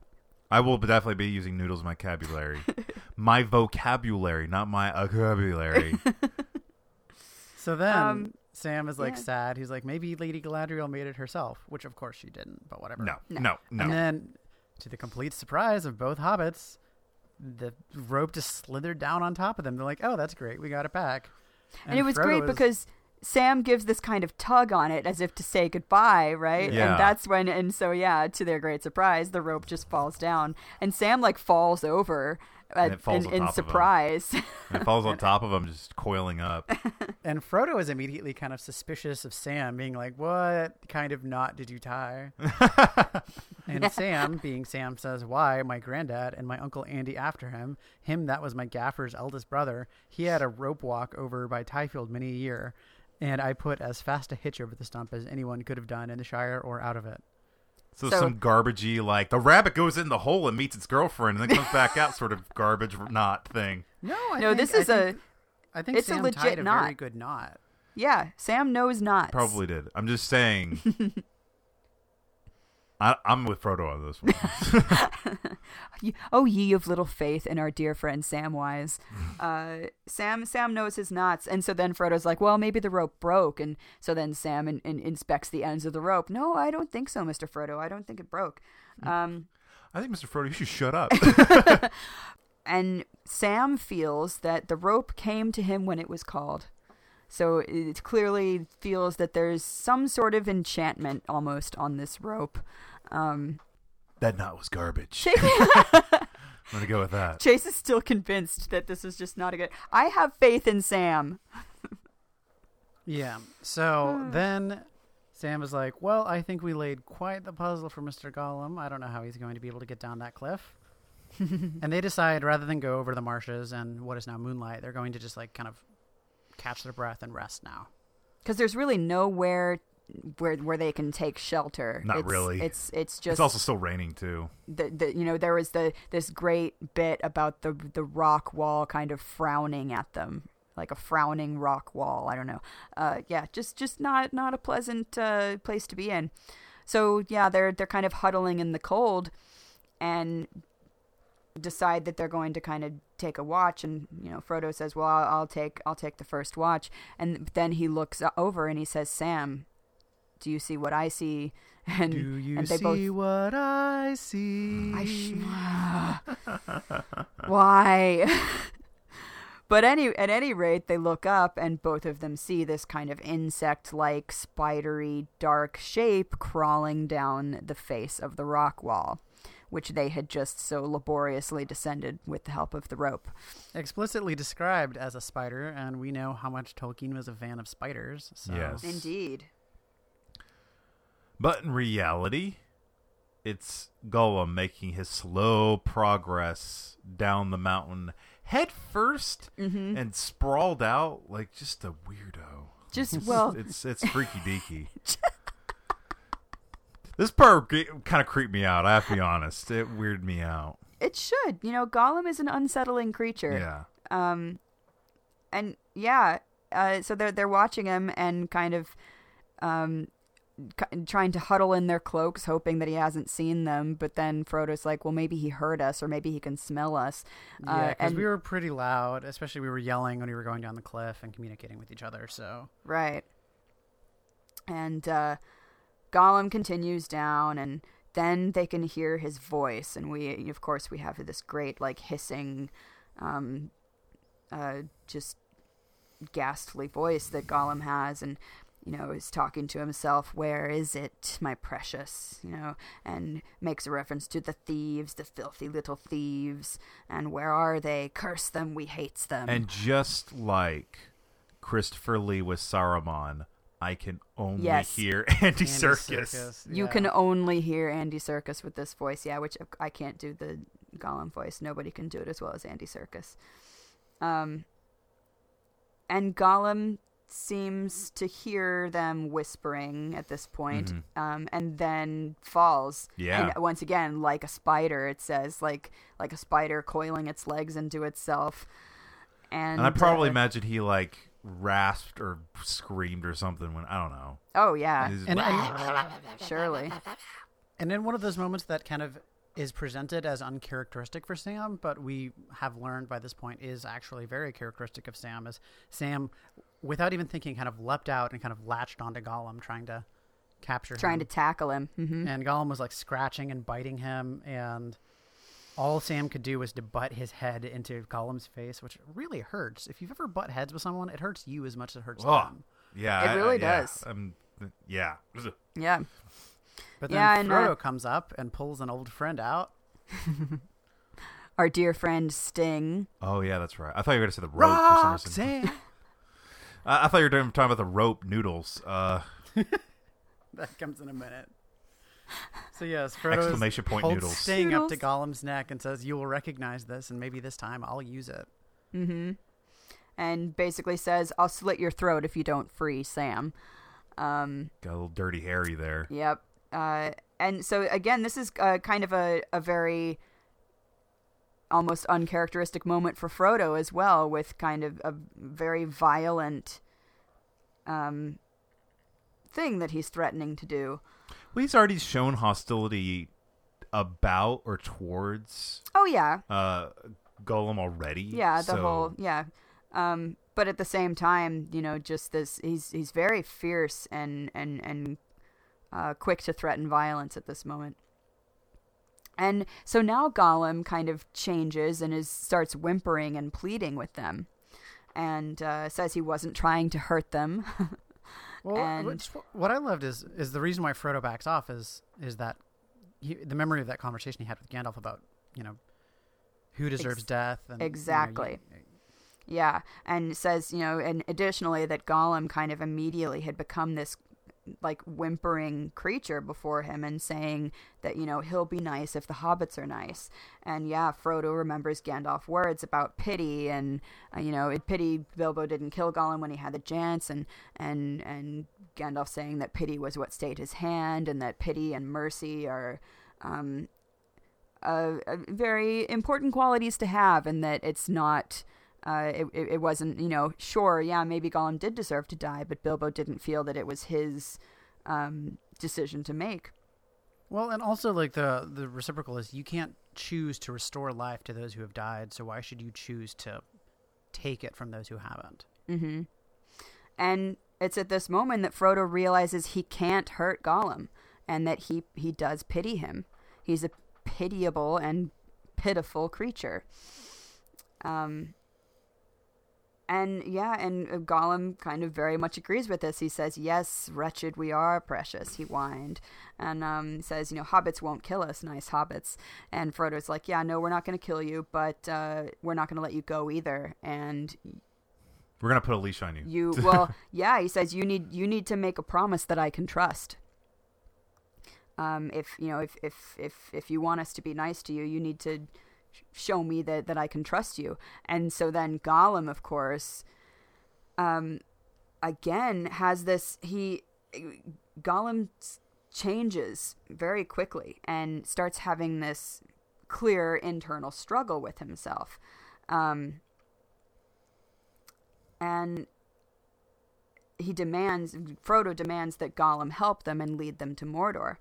I will definitely be using noodles in my vocabulary. my vocabulary, not my vocabulary. So then Um, Sam is like yeah. sad. He's like, maybe Lady Galadriel made it herself, which of course she didn't, but whatever. No, No. no, no. And then, to the complete surprise of both hobbits, the rope just slithered down on top of them. They're like, "Oh, that's great. We got it back." and, it was Frodo great is- because Sam gives this kind of tug on it as if to say goodbye, right? Yeah. And that's when, and so yeah, to their great surprise, the rope just falls down, and Sam like falls over Uh, at, it falls in, on in top of him. surprise. And it falls on top of him, just coiling up. and Frodo is immediately kind of suspicious of Sam, being like, "What kind of knot did you tie?" and Sam, being Sam, says, "Why? My granddad and my uncle Andy after him. Him that was my gaffer's eldest brother. He had a rope walk over by Tighfield many a year." And I put as fast a hitch over the stump as anyone could have done in the Shire or out of it. So, So- some garbagey, like the rabbit goes in the hole and meets its girlfriend and then comes back out, sort of garbage knot thing. No, I no, think- this I is think- a I think it's a legit tied a very knot. good knot. yeah. Sam knows knots. Probably did. I'm just saying. I, I'm with Frodo on this one. Oh, ye of little faith in our dear friend Samwise. Uh, Sam Sam knows his knots, and so then Frodo's like, "Well, maybe the rope broke," and so then Sam in, in, inspects the ends of the rope. No, I don't think so, Mister Frodo. I don't think it broke. Um, I think Mr. Frodo, you should shut up. and Sam feels that the rope came to him when it was called. So it clearly feels that there's some sort of enchantment almost on this rope. Um, that knot was garbage. Chase, I'm gonna go with that. Chase is still convinced that this is just not a good. I have faith in Sam. Yeah. So hmm. then Sam is like, Well, I think we laid quite the puzzle for Mr. Gollum. I don't know how he's going to be able to get down that cliff. and they decide rather than go over the marshes and what is now moonlight, they're going to just like kind of catch their breath and rest now. because there's really nowhere where where they can take shelter. Not it's, really. It's it's just It's also still raining too. the, the you know there was the this great bit about the the rock wall kind of frowning at them like a frowning rock wall. I don't know. Uh, yeah, just just not not a pleasant uh, place to be in. So yeah, they're they're kind of huddling in the cold, and decide that they're going to kind of take a watch and you know Frodo says well I'll, I'll take I'll take the first watch and then he looks over and he says Sam do you see what I see and Do you and they see both what I see? I sh- why but any at any rate they look up and both of them see this kind of insect like spidery dark shape crawling down the face of the rock wall which they had just so laboriously descended with the help of the rope Explicitly described as a spider, and we know how much Tolkien was a fan of spiders. So. Yes. indeed But in reality, it's Gollum making his slow progress down the mountain head 1st Mhm. and sprawled out like just a weirdo. just well It's it's freaky deaky. this part kind of creeped me out. I have to be honest. It weirded me out. it should you know gollum is an unsettling creature Yeah. um and yeah uh so they're they're watching him and kind of um, trying to huddle in their cloaks, hoping that he hasn't seen them. But then Frodo's like, well, maybe he heard us, or maybe he can smell us. Yeah, Uh, because and we were pretty loud, especially we were yelling when we were going down the cliff and communicating with each other. So Right. And uh, Gollum continues down, and then they can hear his voice, and we, of course, we have this great like hissing, um, uh, just ghastly voice that Gollum has, and you know is talking to himself. Where is it, my precious? You know, and makes a reference to the thieves, the filthy little thieves, and where are they? Curse them, we hates them. And just like Christopher Lee with Saruman, I can only Yes. hear Andy, Andy Serkis. Serkis, You yeah. can only hear Andy Serkis with this voice, yeah, which I can't do the Gollum voice. Nobody can do it as well as Andy Serkis. Um, and Gollum seems to hear them whispering at this point, Mhm. um, and then falls. Yeah. And once again, like a spider, it says, like like a spider coiling its legs into itself. And, And I probably uh, imagine he like rasped or screamed or something when I don't know. Oh yeah, He's- And, and, surely. and in one of those moments that kind of is presented as uncharacteristic for Sam, but we have learned by this point is actually very characteristic of Sam. Is Sam, without even thinking, kind of leapt out and kind of latched onto Gollum, trying to capture him. Trying to tackle him. hmm and Gollum was like scratching and biting him, and all Sam could do was to butt his head into Gollum's face, which really hurts. If you've ever butt heads with someone, it hurts you as much as it hurts Oh, them. yeah, It I- I- really yeah, does. Um, yeah. Yeah. But then Yeah, and, uh, Frodo comes up and pulls an old friend out. Our dear friend Sting. Oh yeah, that's right. I thought you were going to say the rope for some reason. Roxanne! I, I thought you were doing, talking about the rope noodles. Uh, that comes in a minute. So yes, Frodo Exclamation point holds noodles. Sting up to Gollum's neck and says, "You will recognize this, and maybe this time I'll use it." Mm-hmm. And basically says, I'll slit your throat if you don't free Sam. Um, got a little dirty Harry there. yep. Uh, and so, again, this is uh, kind of a, a very almost uncharacteristic moment for Frodo as well, with kind of a very violent um, thing that he's threatening to do. Well, he's already shown hostility about or towards Oh, yeah. uh, Gollum already. Yeah, the so- whole yeah. Um, but at the same time, you know, just this he's he's very fierce and and and uh, quick to threaten violence at this moment. And so now Gollum kind of changes and is starts whimpering and pleading with them, and uh, says he wasn't trying to hurt them. Well, And- which, what I loved is is the reason why Frodo backs off is is that he, the memory of that conversation he had with Gandalf about you know who deserves Ex- death and you know, exactly. you- Yeah, and says, you know, and additionally that Gollum kind of immediately had become this like whimpering creature before him and saying that, you know, he'll be nice if the hobbits are nice. And yeah, Frodo remembers Gandalf's words about pity and uh, you know, it pity Bilbo didn't kill Gollum when he had the chance and and and Gandalf saying that pity was what stayed his hand and that pity and mercy are um uh, very important qualities to have, and that it's not. Uh, it, it wasn't, you know, sure, yeah, maybe Gollum did deserve to die, but Bilbo didn't feel that it was his um, decision to make. Well, and also like the the reciprocal is you can't choose to restore life to those who have died, so why should you choose to take it from those who haven't? hmm And it's at this moment that Frodo realizes he can't hurt Gollum, and that he he does pity him. He's a pitiable and pitiful creature. Um. And yeah, and uh, Gollum kind of very much agrees with this. He says, "Yes, wretched we are, precious." He whined, and um, says, "You know, hobbits won't kill us, nice hobbits." And Frodo's like, "Yeah, no, we're not going to kill you, but uh, we're not going to let you go either." And We're gonna put a leash on you. you well yeah he says you need you need to make a promise that i can trust um if you know if if if if you want us to be nice to you you need to show me that that i can trust you and so then gollum of course um again has this he gollum changes very quickly and starts having this clear internal struggle with himself um and he demands Frodo demands that Gollum help them and lead them to Mordor.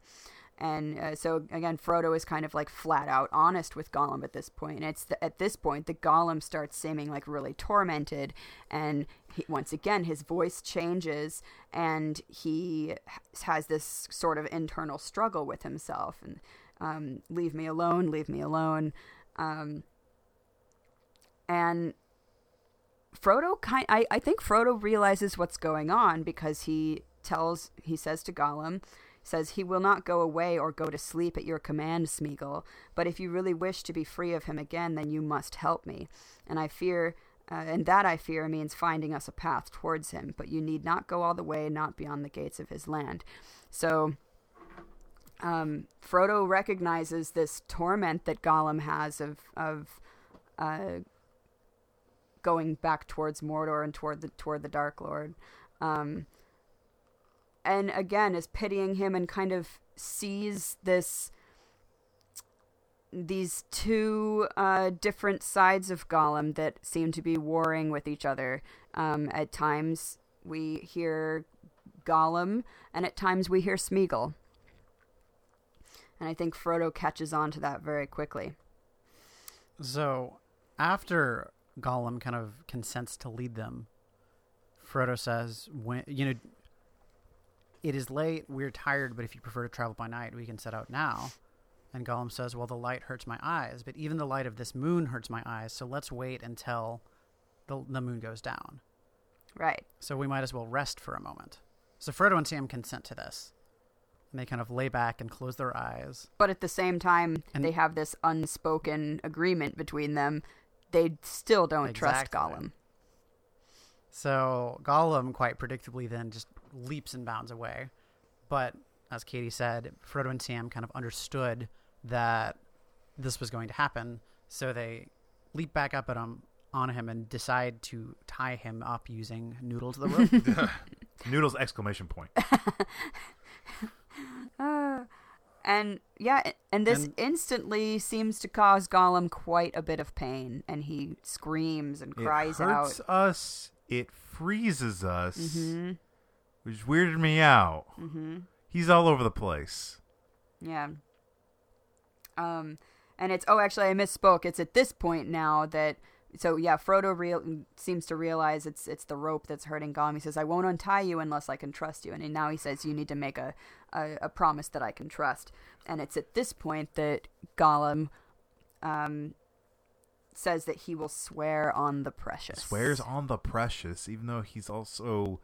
And uh, so again, Frodo is kind of like flat out honest with Gollum at this point. And it's the, at this point that Gollum starts seeming like really tormented, and he, once again his voice changes, and he has this sort of internal struggle with himself. And um, leave me alone, leave me alone. Um, and Frodo kind I, I think Frodo realizes what's going on because he tells he says to Gollum says he will not go away or go to sleep at your command Smeagol. But if you really wish to be free of him again then you must help me. And I fear uh, and that I fear means finding us a path towards him. But you need not go all the way not beyond the gates of his land. So um, Frodo recognizes this torment that Gollum has of of uh, going back towards Mordor and toward the toward the Dark Lord, um, and again is pitying him and kind of sees this these two uh, different sides of Gollum that seem to be warring with each other. Um, at times we hear Gollum, and at times we hear Smeagol. And I think Frodo catches on to that very quickly. So, after Gollum kind of consents to lead them, Frodo says, "When you know, it is late. We're tired, but if you prefer to travel by night, we can set out now." And Gollum says, "Well, the light hurts my eyes, but even the light of this moon hurts my eyes. So let's wait until the the moon goes down. Right. So we might as well rest for a moment." So Frodo and Sam consent to this. And they kind of lay back and close their eyes. But at the same time, And- they have this unspoken agreement between them. They still don't trust Exactly. Gollum. So Gollum, quite predictably, then just leaps and bounds away. But as Katie said, Frodo and Sam kind of understood that this was going to happen, so they leap back up at him on him and decide to tie him up using Noodle to the rope. Noodles exclamation point. Uh, and yeah, and this And- instantly seems to cause Gollum quite a bit of pain, and he screams and cries out. it hurts out. us. It freezes us, Mm-hmm. Which weirded me out. Mm-hmm. He's all over the place. Yeah. Um, and it's oh, actually, I misspoke. It's at this point now that so yeah, Frodo real seems to realize it's it's the rope that's hurting Gollum. He says, "I won't untie you unless I can trust you." And now he says, "You need to make a a, a promise that I can trust." And it's at this point that Gollum um says that he will swear on the precious. Swears on the precious, even though he's also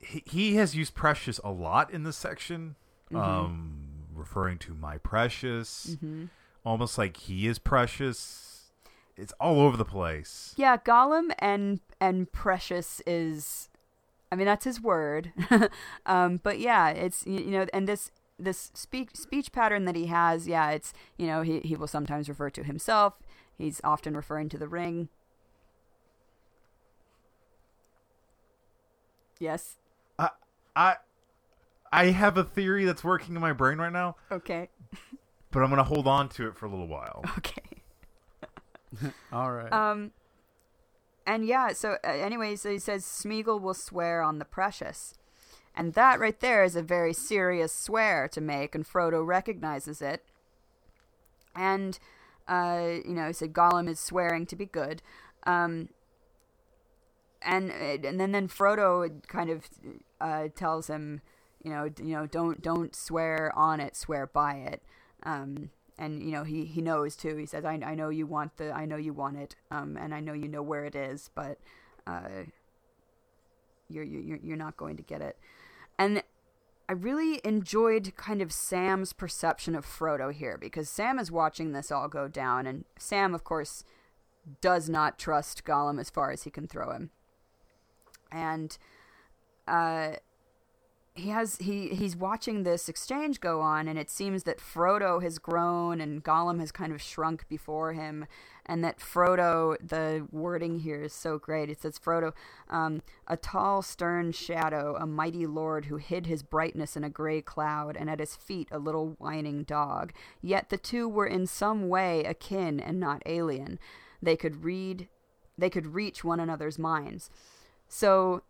he, he has used precious a lot in this section, Mhm. um, referring to my precious, hmm almost like he is precious. It's all over the place. Yeah, Gollum and and precious is, I mean that's his word, um, but yeah, it's you, you know, and this this speech speech pattern that he has, yeah, it's you know he he will sometimes refer to himself. He's often referring to the ring. Yes. I I have a theory that's working in my brain right now, Okay. but I'm gonna hold on to it for a little while. Okay. All right. Um, and yeah, so uh, anyways, he says Smeagol will swear on the precious. And that right there is a very serious swear to make, and Frodo recognizes it. And, uh, you know, he said Gollum is swearing to be good. Um, and and then then Frodo kind of uh, tells him, you know, you know, don't don't swear on it, swear by it. Um, and you know he he knows too. He says, I I know you want the I know you want it, um, and I know you know where it is, but uh, you're you're you're not going to get it. And I really enjoyed kind of Sam's perception of Frodo here because Sam is watching this all go down, and Sam, of course, does not trust Gollum as far as he can throw him. And uh, he has he he's watching this exchange go on, and it seems that Frodo has grown and Gollum has kind of shrunk before him, and that Frodo the wording here is so great. It says Frodo, um, a tall stern shadow, a mighty lord who hid his brightness in a gray cloud, and at his feet a little whining dog. Yet the two were in some way akin and not alien. They could read, they could reach one another's minds. So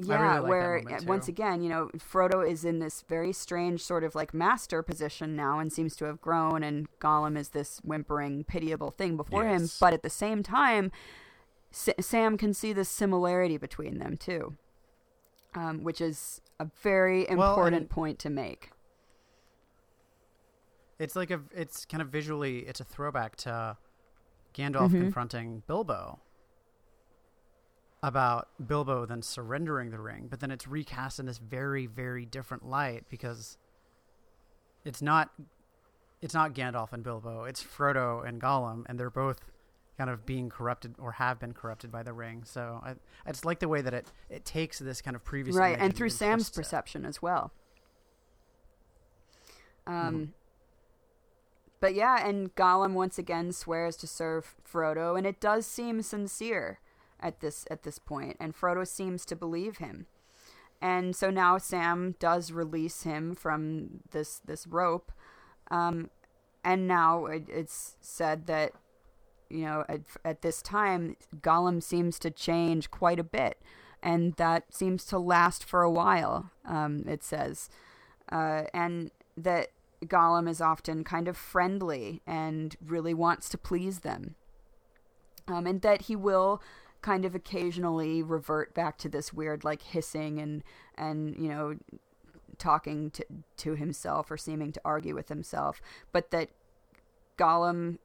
yeah, like where moment, once too. again, you know, Frodo is in this very strange sort of like master position now and seems to have grown, and Gollum is this whimpering, pitiable thing before him. But at the same time, S- Sam can see the similarity between them too, um, which is a very Well, important and- point to make. It's like a, it's kind of visually, it's a throwback to Gandalf Mhm. confronting Bilbo about Bilbo then surrendering the ring, but then it's recast in this very, very different light because it's not, it's not Gandalf and Bilbo, it's Frodo and Gollum, and they're both kind of being corrupted or have been corrupted by the ring. So I, I just like the way that it, it takes this kind of previous right, and through Sam's twists it. perception as well. Um, Mhm. but yeah, and Gollum once again swears to serve Frodo, and it does seem sincere at this at this point, and Frodo seems to believe him. And so now Sam does release him from this this rope, um, and now it, it's said that you know at, at this time Gollum seems to change quite a bit, and that seems to last for a while. Um, it says, uh, and that Gollum is often kind of friendly and really wants to please them, um, and that he will kind of occasionally revert back to this weird like hissing and and you know talking to to himself or seeming to argue with himself, but that Gollum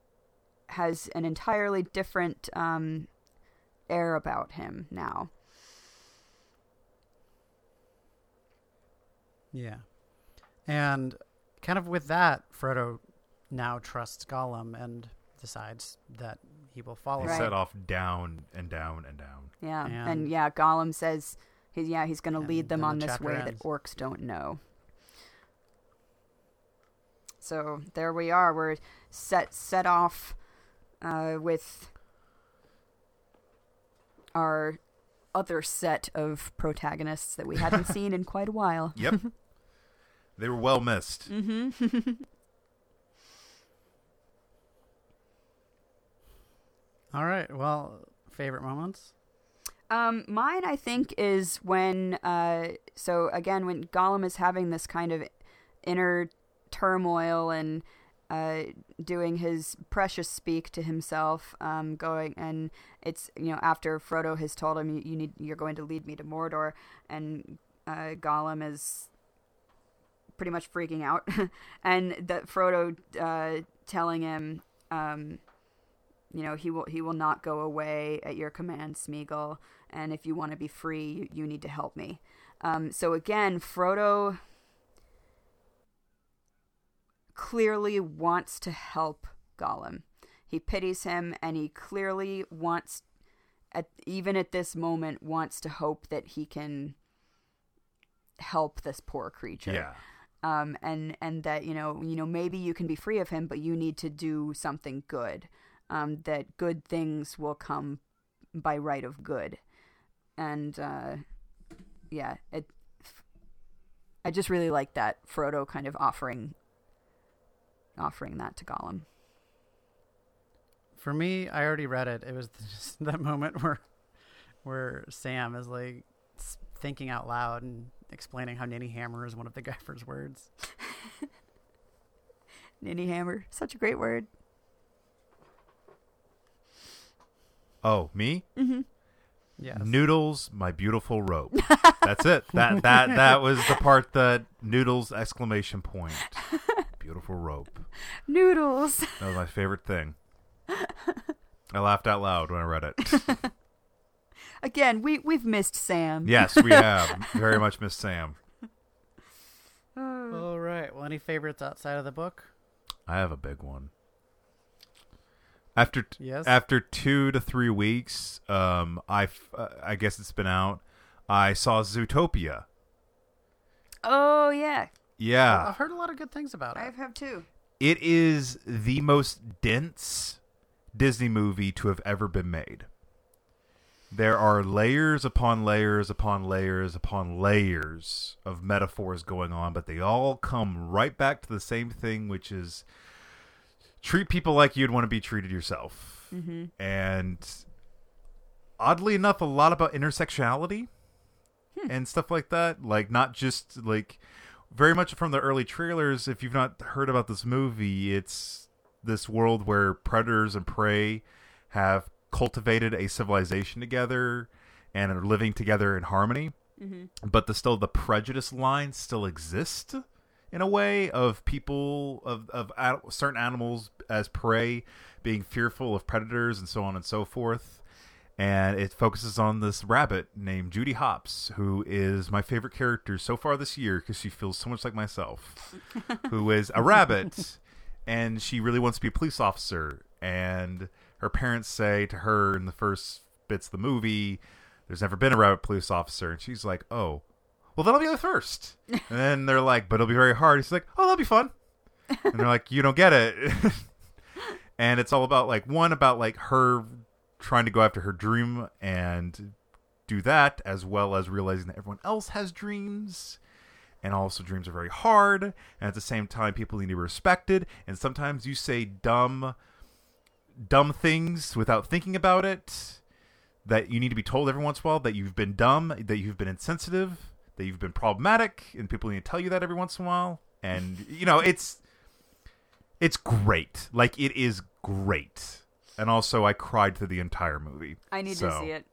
has an entirely different um, air about him now. Yeah. And kind of with that, Frodo now trusts Gollum and decides that he will follow They Right. set off down and down and down. Yeah, And- and, yeah, Gollum says, he, yeah, he's going to lead them on the this way ends. that orcs don't know. So there we are. We're set set off uh, with our other set of protagonists that we hadn't seen in quite a while. Yep. they were well missed. Mm-hmm. All right. Well, favorite moments? Um, mine, I think, is when, uh, so again, when Gollum is having this kind of inner turmoil and uh, doing his precious speak to himself, um, going and it's you know after Frodo has told him you, you need you're going to lead me to Mordor, and uh, Gollum is pretty much freaking out, and that Frodo uh, telling him, um, you know, he will he will not go away at your command, Smeagol, and if you want to be free, you, you need to help me. Um, so again, Frodo clearly wants to help Gollum. He pities him, and he clearly wants, at even at this moment, wants to hope that he can help this poor creature Yeah. um, and and that you know you know maybe you can be free of him, but you need to do something good. Um, that good things will come by right of good, and uh, yeah, it. I just really like that Frodo kind of offering, offering that to Gollum. For me, I already read it. It was just that moment where, where Sam is like thinking out loud and explaining how Ninny Hammer is one of the gaffer's words. Ninny Hammer, such a great word. Oh, me? Mm-hmm. Yes. Noodles, my beautiful rope. That's it. That that that was the part that Noodles exclamation point. Beautiful rope. Noodles. That was my favorite thing. I laughed out loud when I read it. Again, we we've missed Sam. yes, we have very much missed Sam. All right. Well, any favorites outside of the book? I have a big one. After t- Yes. after two to three weeks, um, I f- uh, I guess it's been out. I saw Zootopia. Oh yeah, Yeah, I've heard a lot of good things about it. I have too. it is the most dense Disney movie to have ever been made. There are layers upon layers upon layers upon layers of metaphors going on, but they all come right back to the same thing, which is treat people like you'd want to be treated yourself. Mm-hmm. And oddly enough, a lot about intersectionality. and stuff like that. Like not just like very much from the early trailers. If you've not heard about this movie, it's this world where predators and prey have cultivated a civilization together and are living together in harmony. But the still the prejudice lines still exist in a way of people of of certain animals as prey being fearful of predators and so on and so forth. And it focuses on this rabbit named Judy Hopps, who is my favorite character so far this year because she feels so much like myself, who is a rabbit, and she really wants to be a police officer. And her parents say to her in the first bits of the movie, "There's never been a rabbit police officer," and she's like, "Oh, well, then I'll be the first. And then they're like, but it'll be very hard. He's like, oh, that'll be fun. And they're like, you don't get it. and it's all about like one about like her trying to go after her dream and do that, as well as realizing that everyone else has dreams. And also, dreams are very hard. And at the same time, people need to be respected. And sometimes you say dumb, dumb things without thinking about it that you need to be told every once in a while that you've been dumb, that you've been insensitive, that you've been problematic, and people need to tell you that every once in a while. And you know, it's it's great. Like it is great. And also, I cried through the entire movie. I need So, to see it.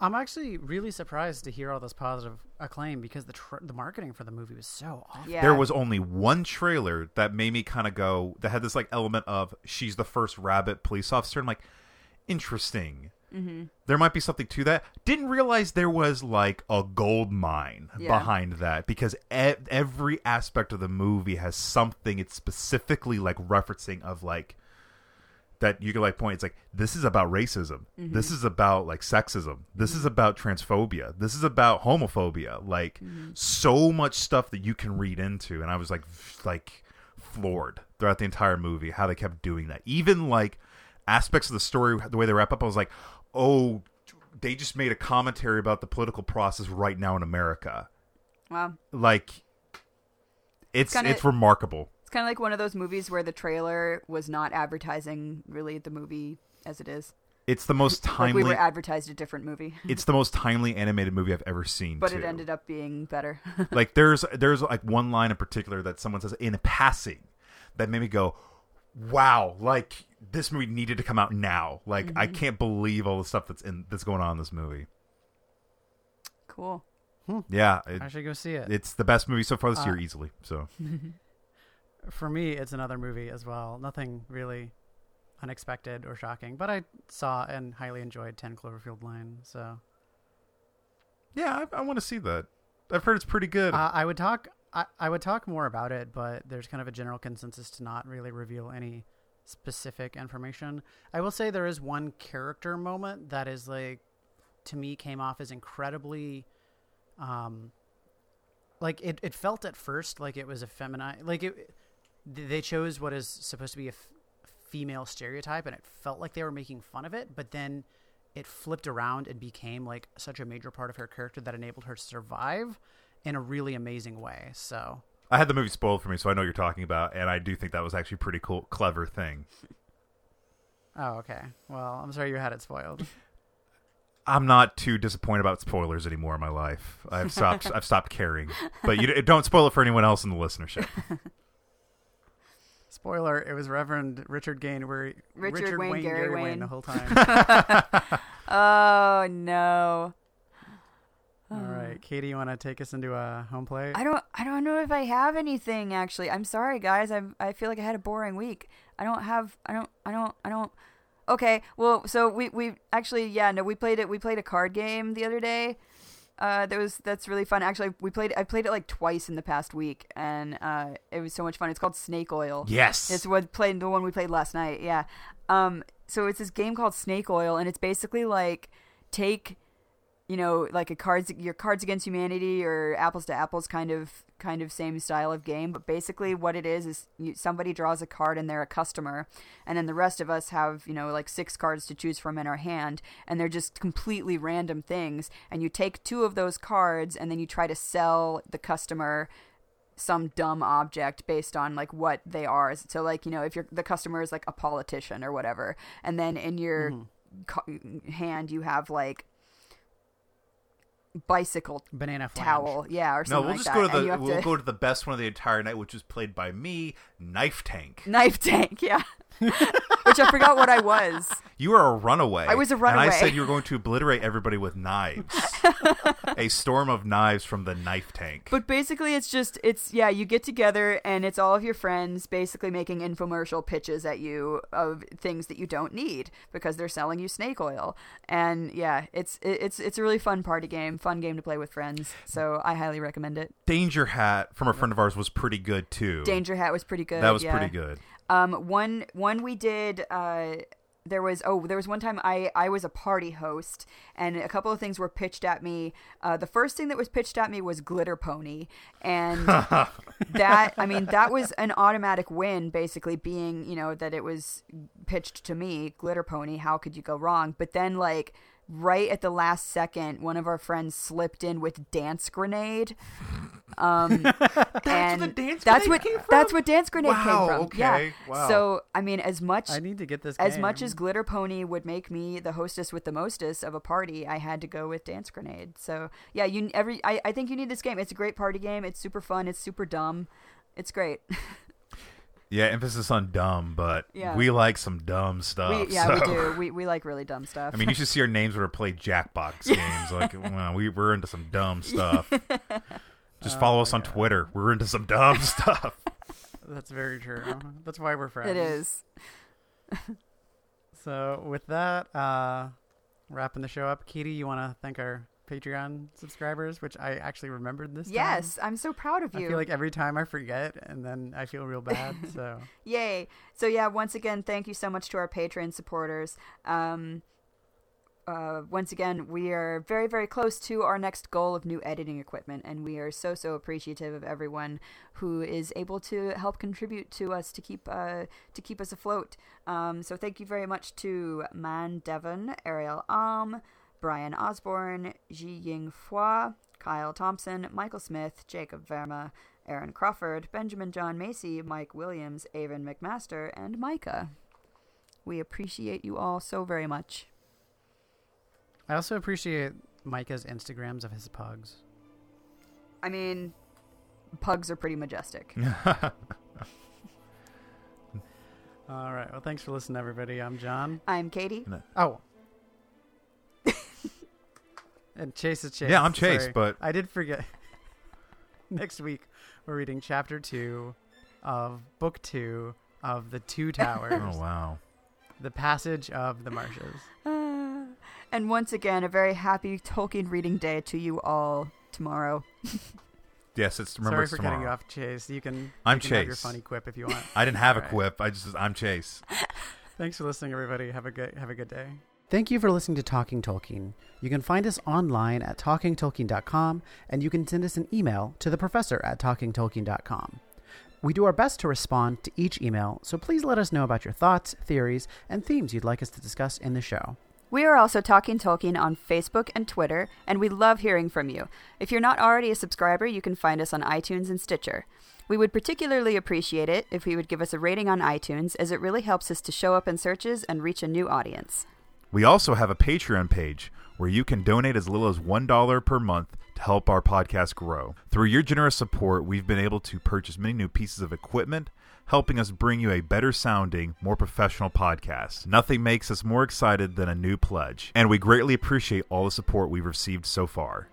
I'm actually really surprised to hear all this positive acclaim because the tr- the marketing for the movie was so awful. Yeah. There was only one trailer that made me kind of go. That had this like element of she's the first rabbit police officer. I'm like, interesting. Mm-hmm. There might be something to that. Didn't realize there was like a gold mine Yeah. behind that because e- every aspect of the movie has something it's specifically like referencing of like that you can like point. It's like this is about racism. Mm-hmm. This is about like sexism. This is mm-hmm. about transphobia. This is about homophobia. Like mm-hmm. so much stuff that you can read into, and I was like, like floored throughout the entire movie how they kept doing that. Even like aspects of the story, the way they wrap up, I was like, oh, they just made a commentary about the political process right now in America. Wow. Like, it's Kinda- it's remarkable. It's kind of like one of those movies where the trailer was not advertising really the movie as it is. It's the most Like timely. we were advertised a different movie, it's the most timely animated movie I've ever seen. but it ended up being better. like there's there's like one line in particular that someone says in passing that made me go wow like this movie needed to come out now like i Mm-hmm. can't believe all the stuff that's in that's going on in this movie cool. yeah it, I should go see it. it's the best movie so far this Uh, year easily so For me, it's another movie as well. Nothing really unexpected or shocking, but I saw and highly enjoyed 10 Cloverfield Lane. So yeah i, I want to see that i've heard it's pretty good uh, I would talk. I, I would talk more about it, but there's kind of a general consensus to not really reveal any specific information. I will say there is one character moment that is like to me came off as incredibly um like it, it felt at first like it was a feminine like it they chose what is supposed to be a f- female stereotype and it felt like they were making fun of it but then it flipped around and became like such a major part of her character that enabled her to survive in a really amazing way so i had the movie spoiled for me so i know what you're talking about and i do think that was actually a pretty cool clever thing. Oh okay. Well i'm sorry you had it spoiled. I'm not too disappointed about spoilers anymore in my life. I've stopped i've stopped caring. But you don't spoil it for anyone else in the listenership. Spoiler it was reverend richard gain where Richard Wayne, Gary Wayne. the whole time. Oh no. All right katie you want to take us into a home plate I don't I don't know if I have anything actually. I'm sorry guys. I I feel like I had a boring week. I don't have I don't I don't I don't Okay, well, so we we actually yeah, no, we played it we played a card game the other day. Uh that was that's really fun. Actually, we played I played it like twice in the past week and uh it was so much fun. It's called Snake Oil. yes It's what played the one we played last night. Yeah. Um. So it's this game called Snake Oil, and it's basically like take, you know, like a cards your Cards Against Humanity or Apples to Apples kind of kind of same style of game. But basically, what it is is you, somebody draws a card and they're a customer, and then the rest of us have you know like six cards to choose from in our hand, and they're just completely random things. And you take two of those cards, and then you try to sell the customer some dumb object based on like what they are. So like you know if you're the customer is like a politician or whatever, and then in your mm-hmm. co- hand you have like bicycle Banana flange. towel, yeah, or No, something we'll like just that. go to the we'll to go to the best one of the entire night, which was played by me, Knife Tank. knife tank, yeah. Which I forgot what I was. You were a runaway. I was a runaway. And. I said you were going to obliterate everybody with knives. a storm of knives from the Knife Tank. But basically, it's just it's yeah, you get together and it's all of your friends basically making infomercial pitches at you of things that you don't need because they're selling you snake oil. And yeah, it's it's it's a really fun party game, fun game to play with friends. So I highly recommend it. Danger Hat from a friend of ours was pretty good too. Danger Hat was pretty good. That was yeah. pretty good. Um, one one we did. Uh, there was oh there was one time I I was a party host and a couple of things were pitched at me. Uh, the first thing that was pitched at me was glitter pony and that I mean that was an automatic win basically being you know that it was pitched to me glitter pony how could you go wrong but then like right at the last second one of our friends slipped in with dance grenade um and the dance that's what came from? that's what dance grenade Wow, came from yeah okay, wow. so I mean as much I need to get this. as game. much as glitter pony would make me the hostess with the mostest of a party i had to go with dance grenade so yeah you every I, I think you need this game it's a great party game it's super fun it's super dumb it's great Yeah, emphasis on dumb, but Yeah. we like some dumb stuff. we, yeah we so- do we, we like really dumb stuff I mean, you should see our names when we play Jackbox games. Like, well, we we're into some dumb stuff. Just follow us on Twitter. We're into some dumb stuff. That's very true. That's why we're friends. it is So with that, uh, wrapping the show up, Katie, you want to thank our Patreon subscribers, which I actually remembered this time. yes i'm so proud of you. I feel like every time I forget, and then I feel real bad. So Yay. So yeah, once again, thank you so much to our Patreon supporters. Um uh, once again, we are very, very close to our next goal of new editing equipment, and we are so, so appreciative of everyone who is able to help contribute to us to keep uh, to keep us afloat. Um, so thank you very much to Man Devon, Ariel Alm, Brian Osborne, Ji Ying Hua, Kyle Thompson, Michael Smith, Jacob Verma, Aaron Crawford, Benjamin John Macy, Mike Williams, Avon McMaster, and Micah. We appreciate you all so very much. I also appreciate Micah's Instagrams of his pugs. I mean, pugs are pretty majestic. All right. Well, thanks for listening, everybody. I'm John. I'm Katie. Oh. And Chase is Chase. Yeah, I'm Chase, Sorry. but- I did forget. Next week, we're reading chapter two of book two of The Two Towers oh wow. The Passage of the Marshes. And once again, a very happy Tolkien reading day to you all tomorrow. Yes, it's remember Sorry it's for tomorrow. cutting you off, Chase. You can, I'm you can have your funny quip if you want. I didn't have a All right. quip. I just I'm Chase. Thanks for listening, everybody. Have a good have a good day. Thank you for listening to Talking Tolkien. You can find us online at talkingtolkien.com, and you can send us an email to the professor at talkingtolkien.com. We do our best to respond to each email, so please let us know about your thoughts, theories, and themes you'd like us to discuss in the show. We are also Talking Tolkien on Facebook and Twitter, and we love hearing from you. If you're not already a subscriber, you can find us on iTunes and Stitcher. We would particularly appreciate it if you would give us a rating on iTunes, as it really helps us to show up in searches and reach a new audience. We also have a Patreon page where you can donate as little as $1 per month to help our podcast grow. Through your generous support, we've been able to purchase many new pieces of equipment, helping us bring you a better sounding, more professional podcast. Nothing makes us more excited than a new pledge, and we greatly appreciate all the support we've received so far.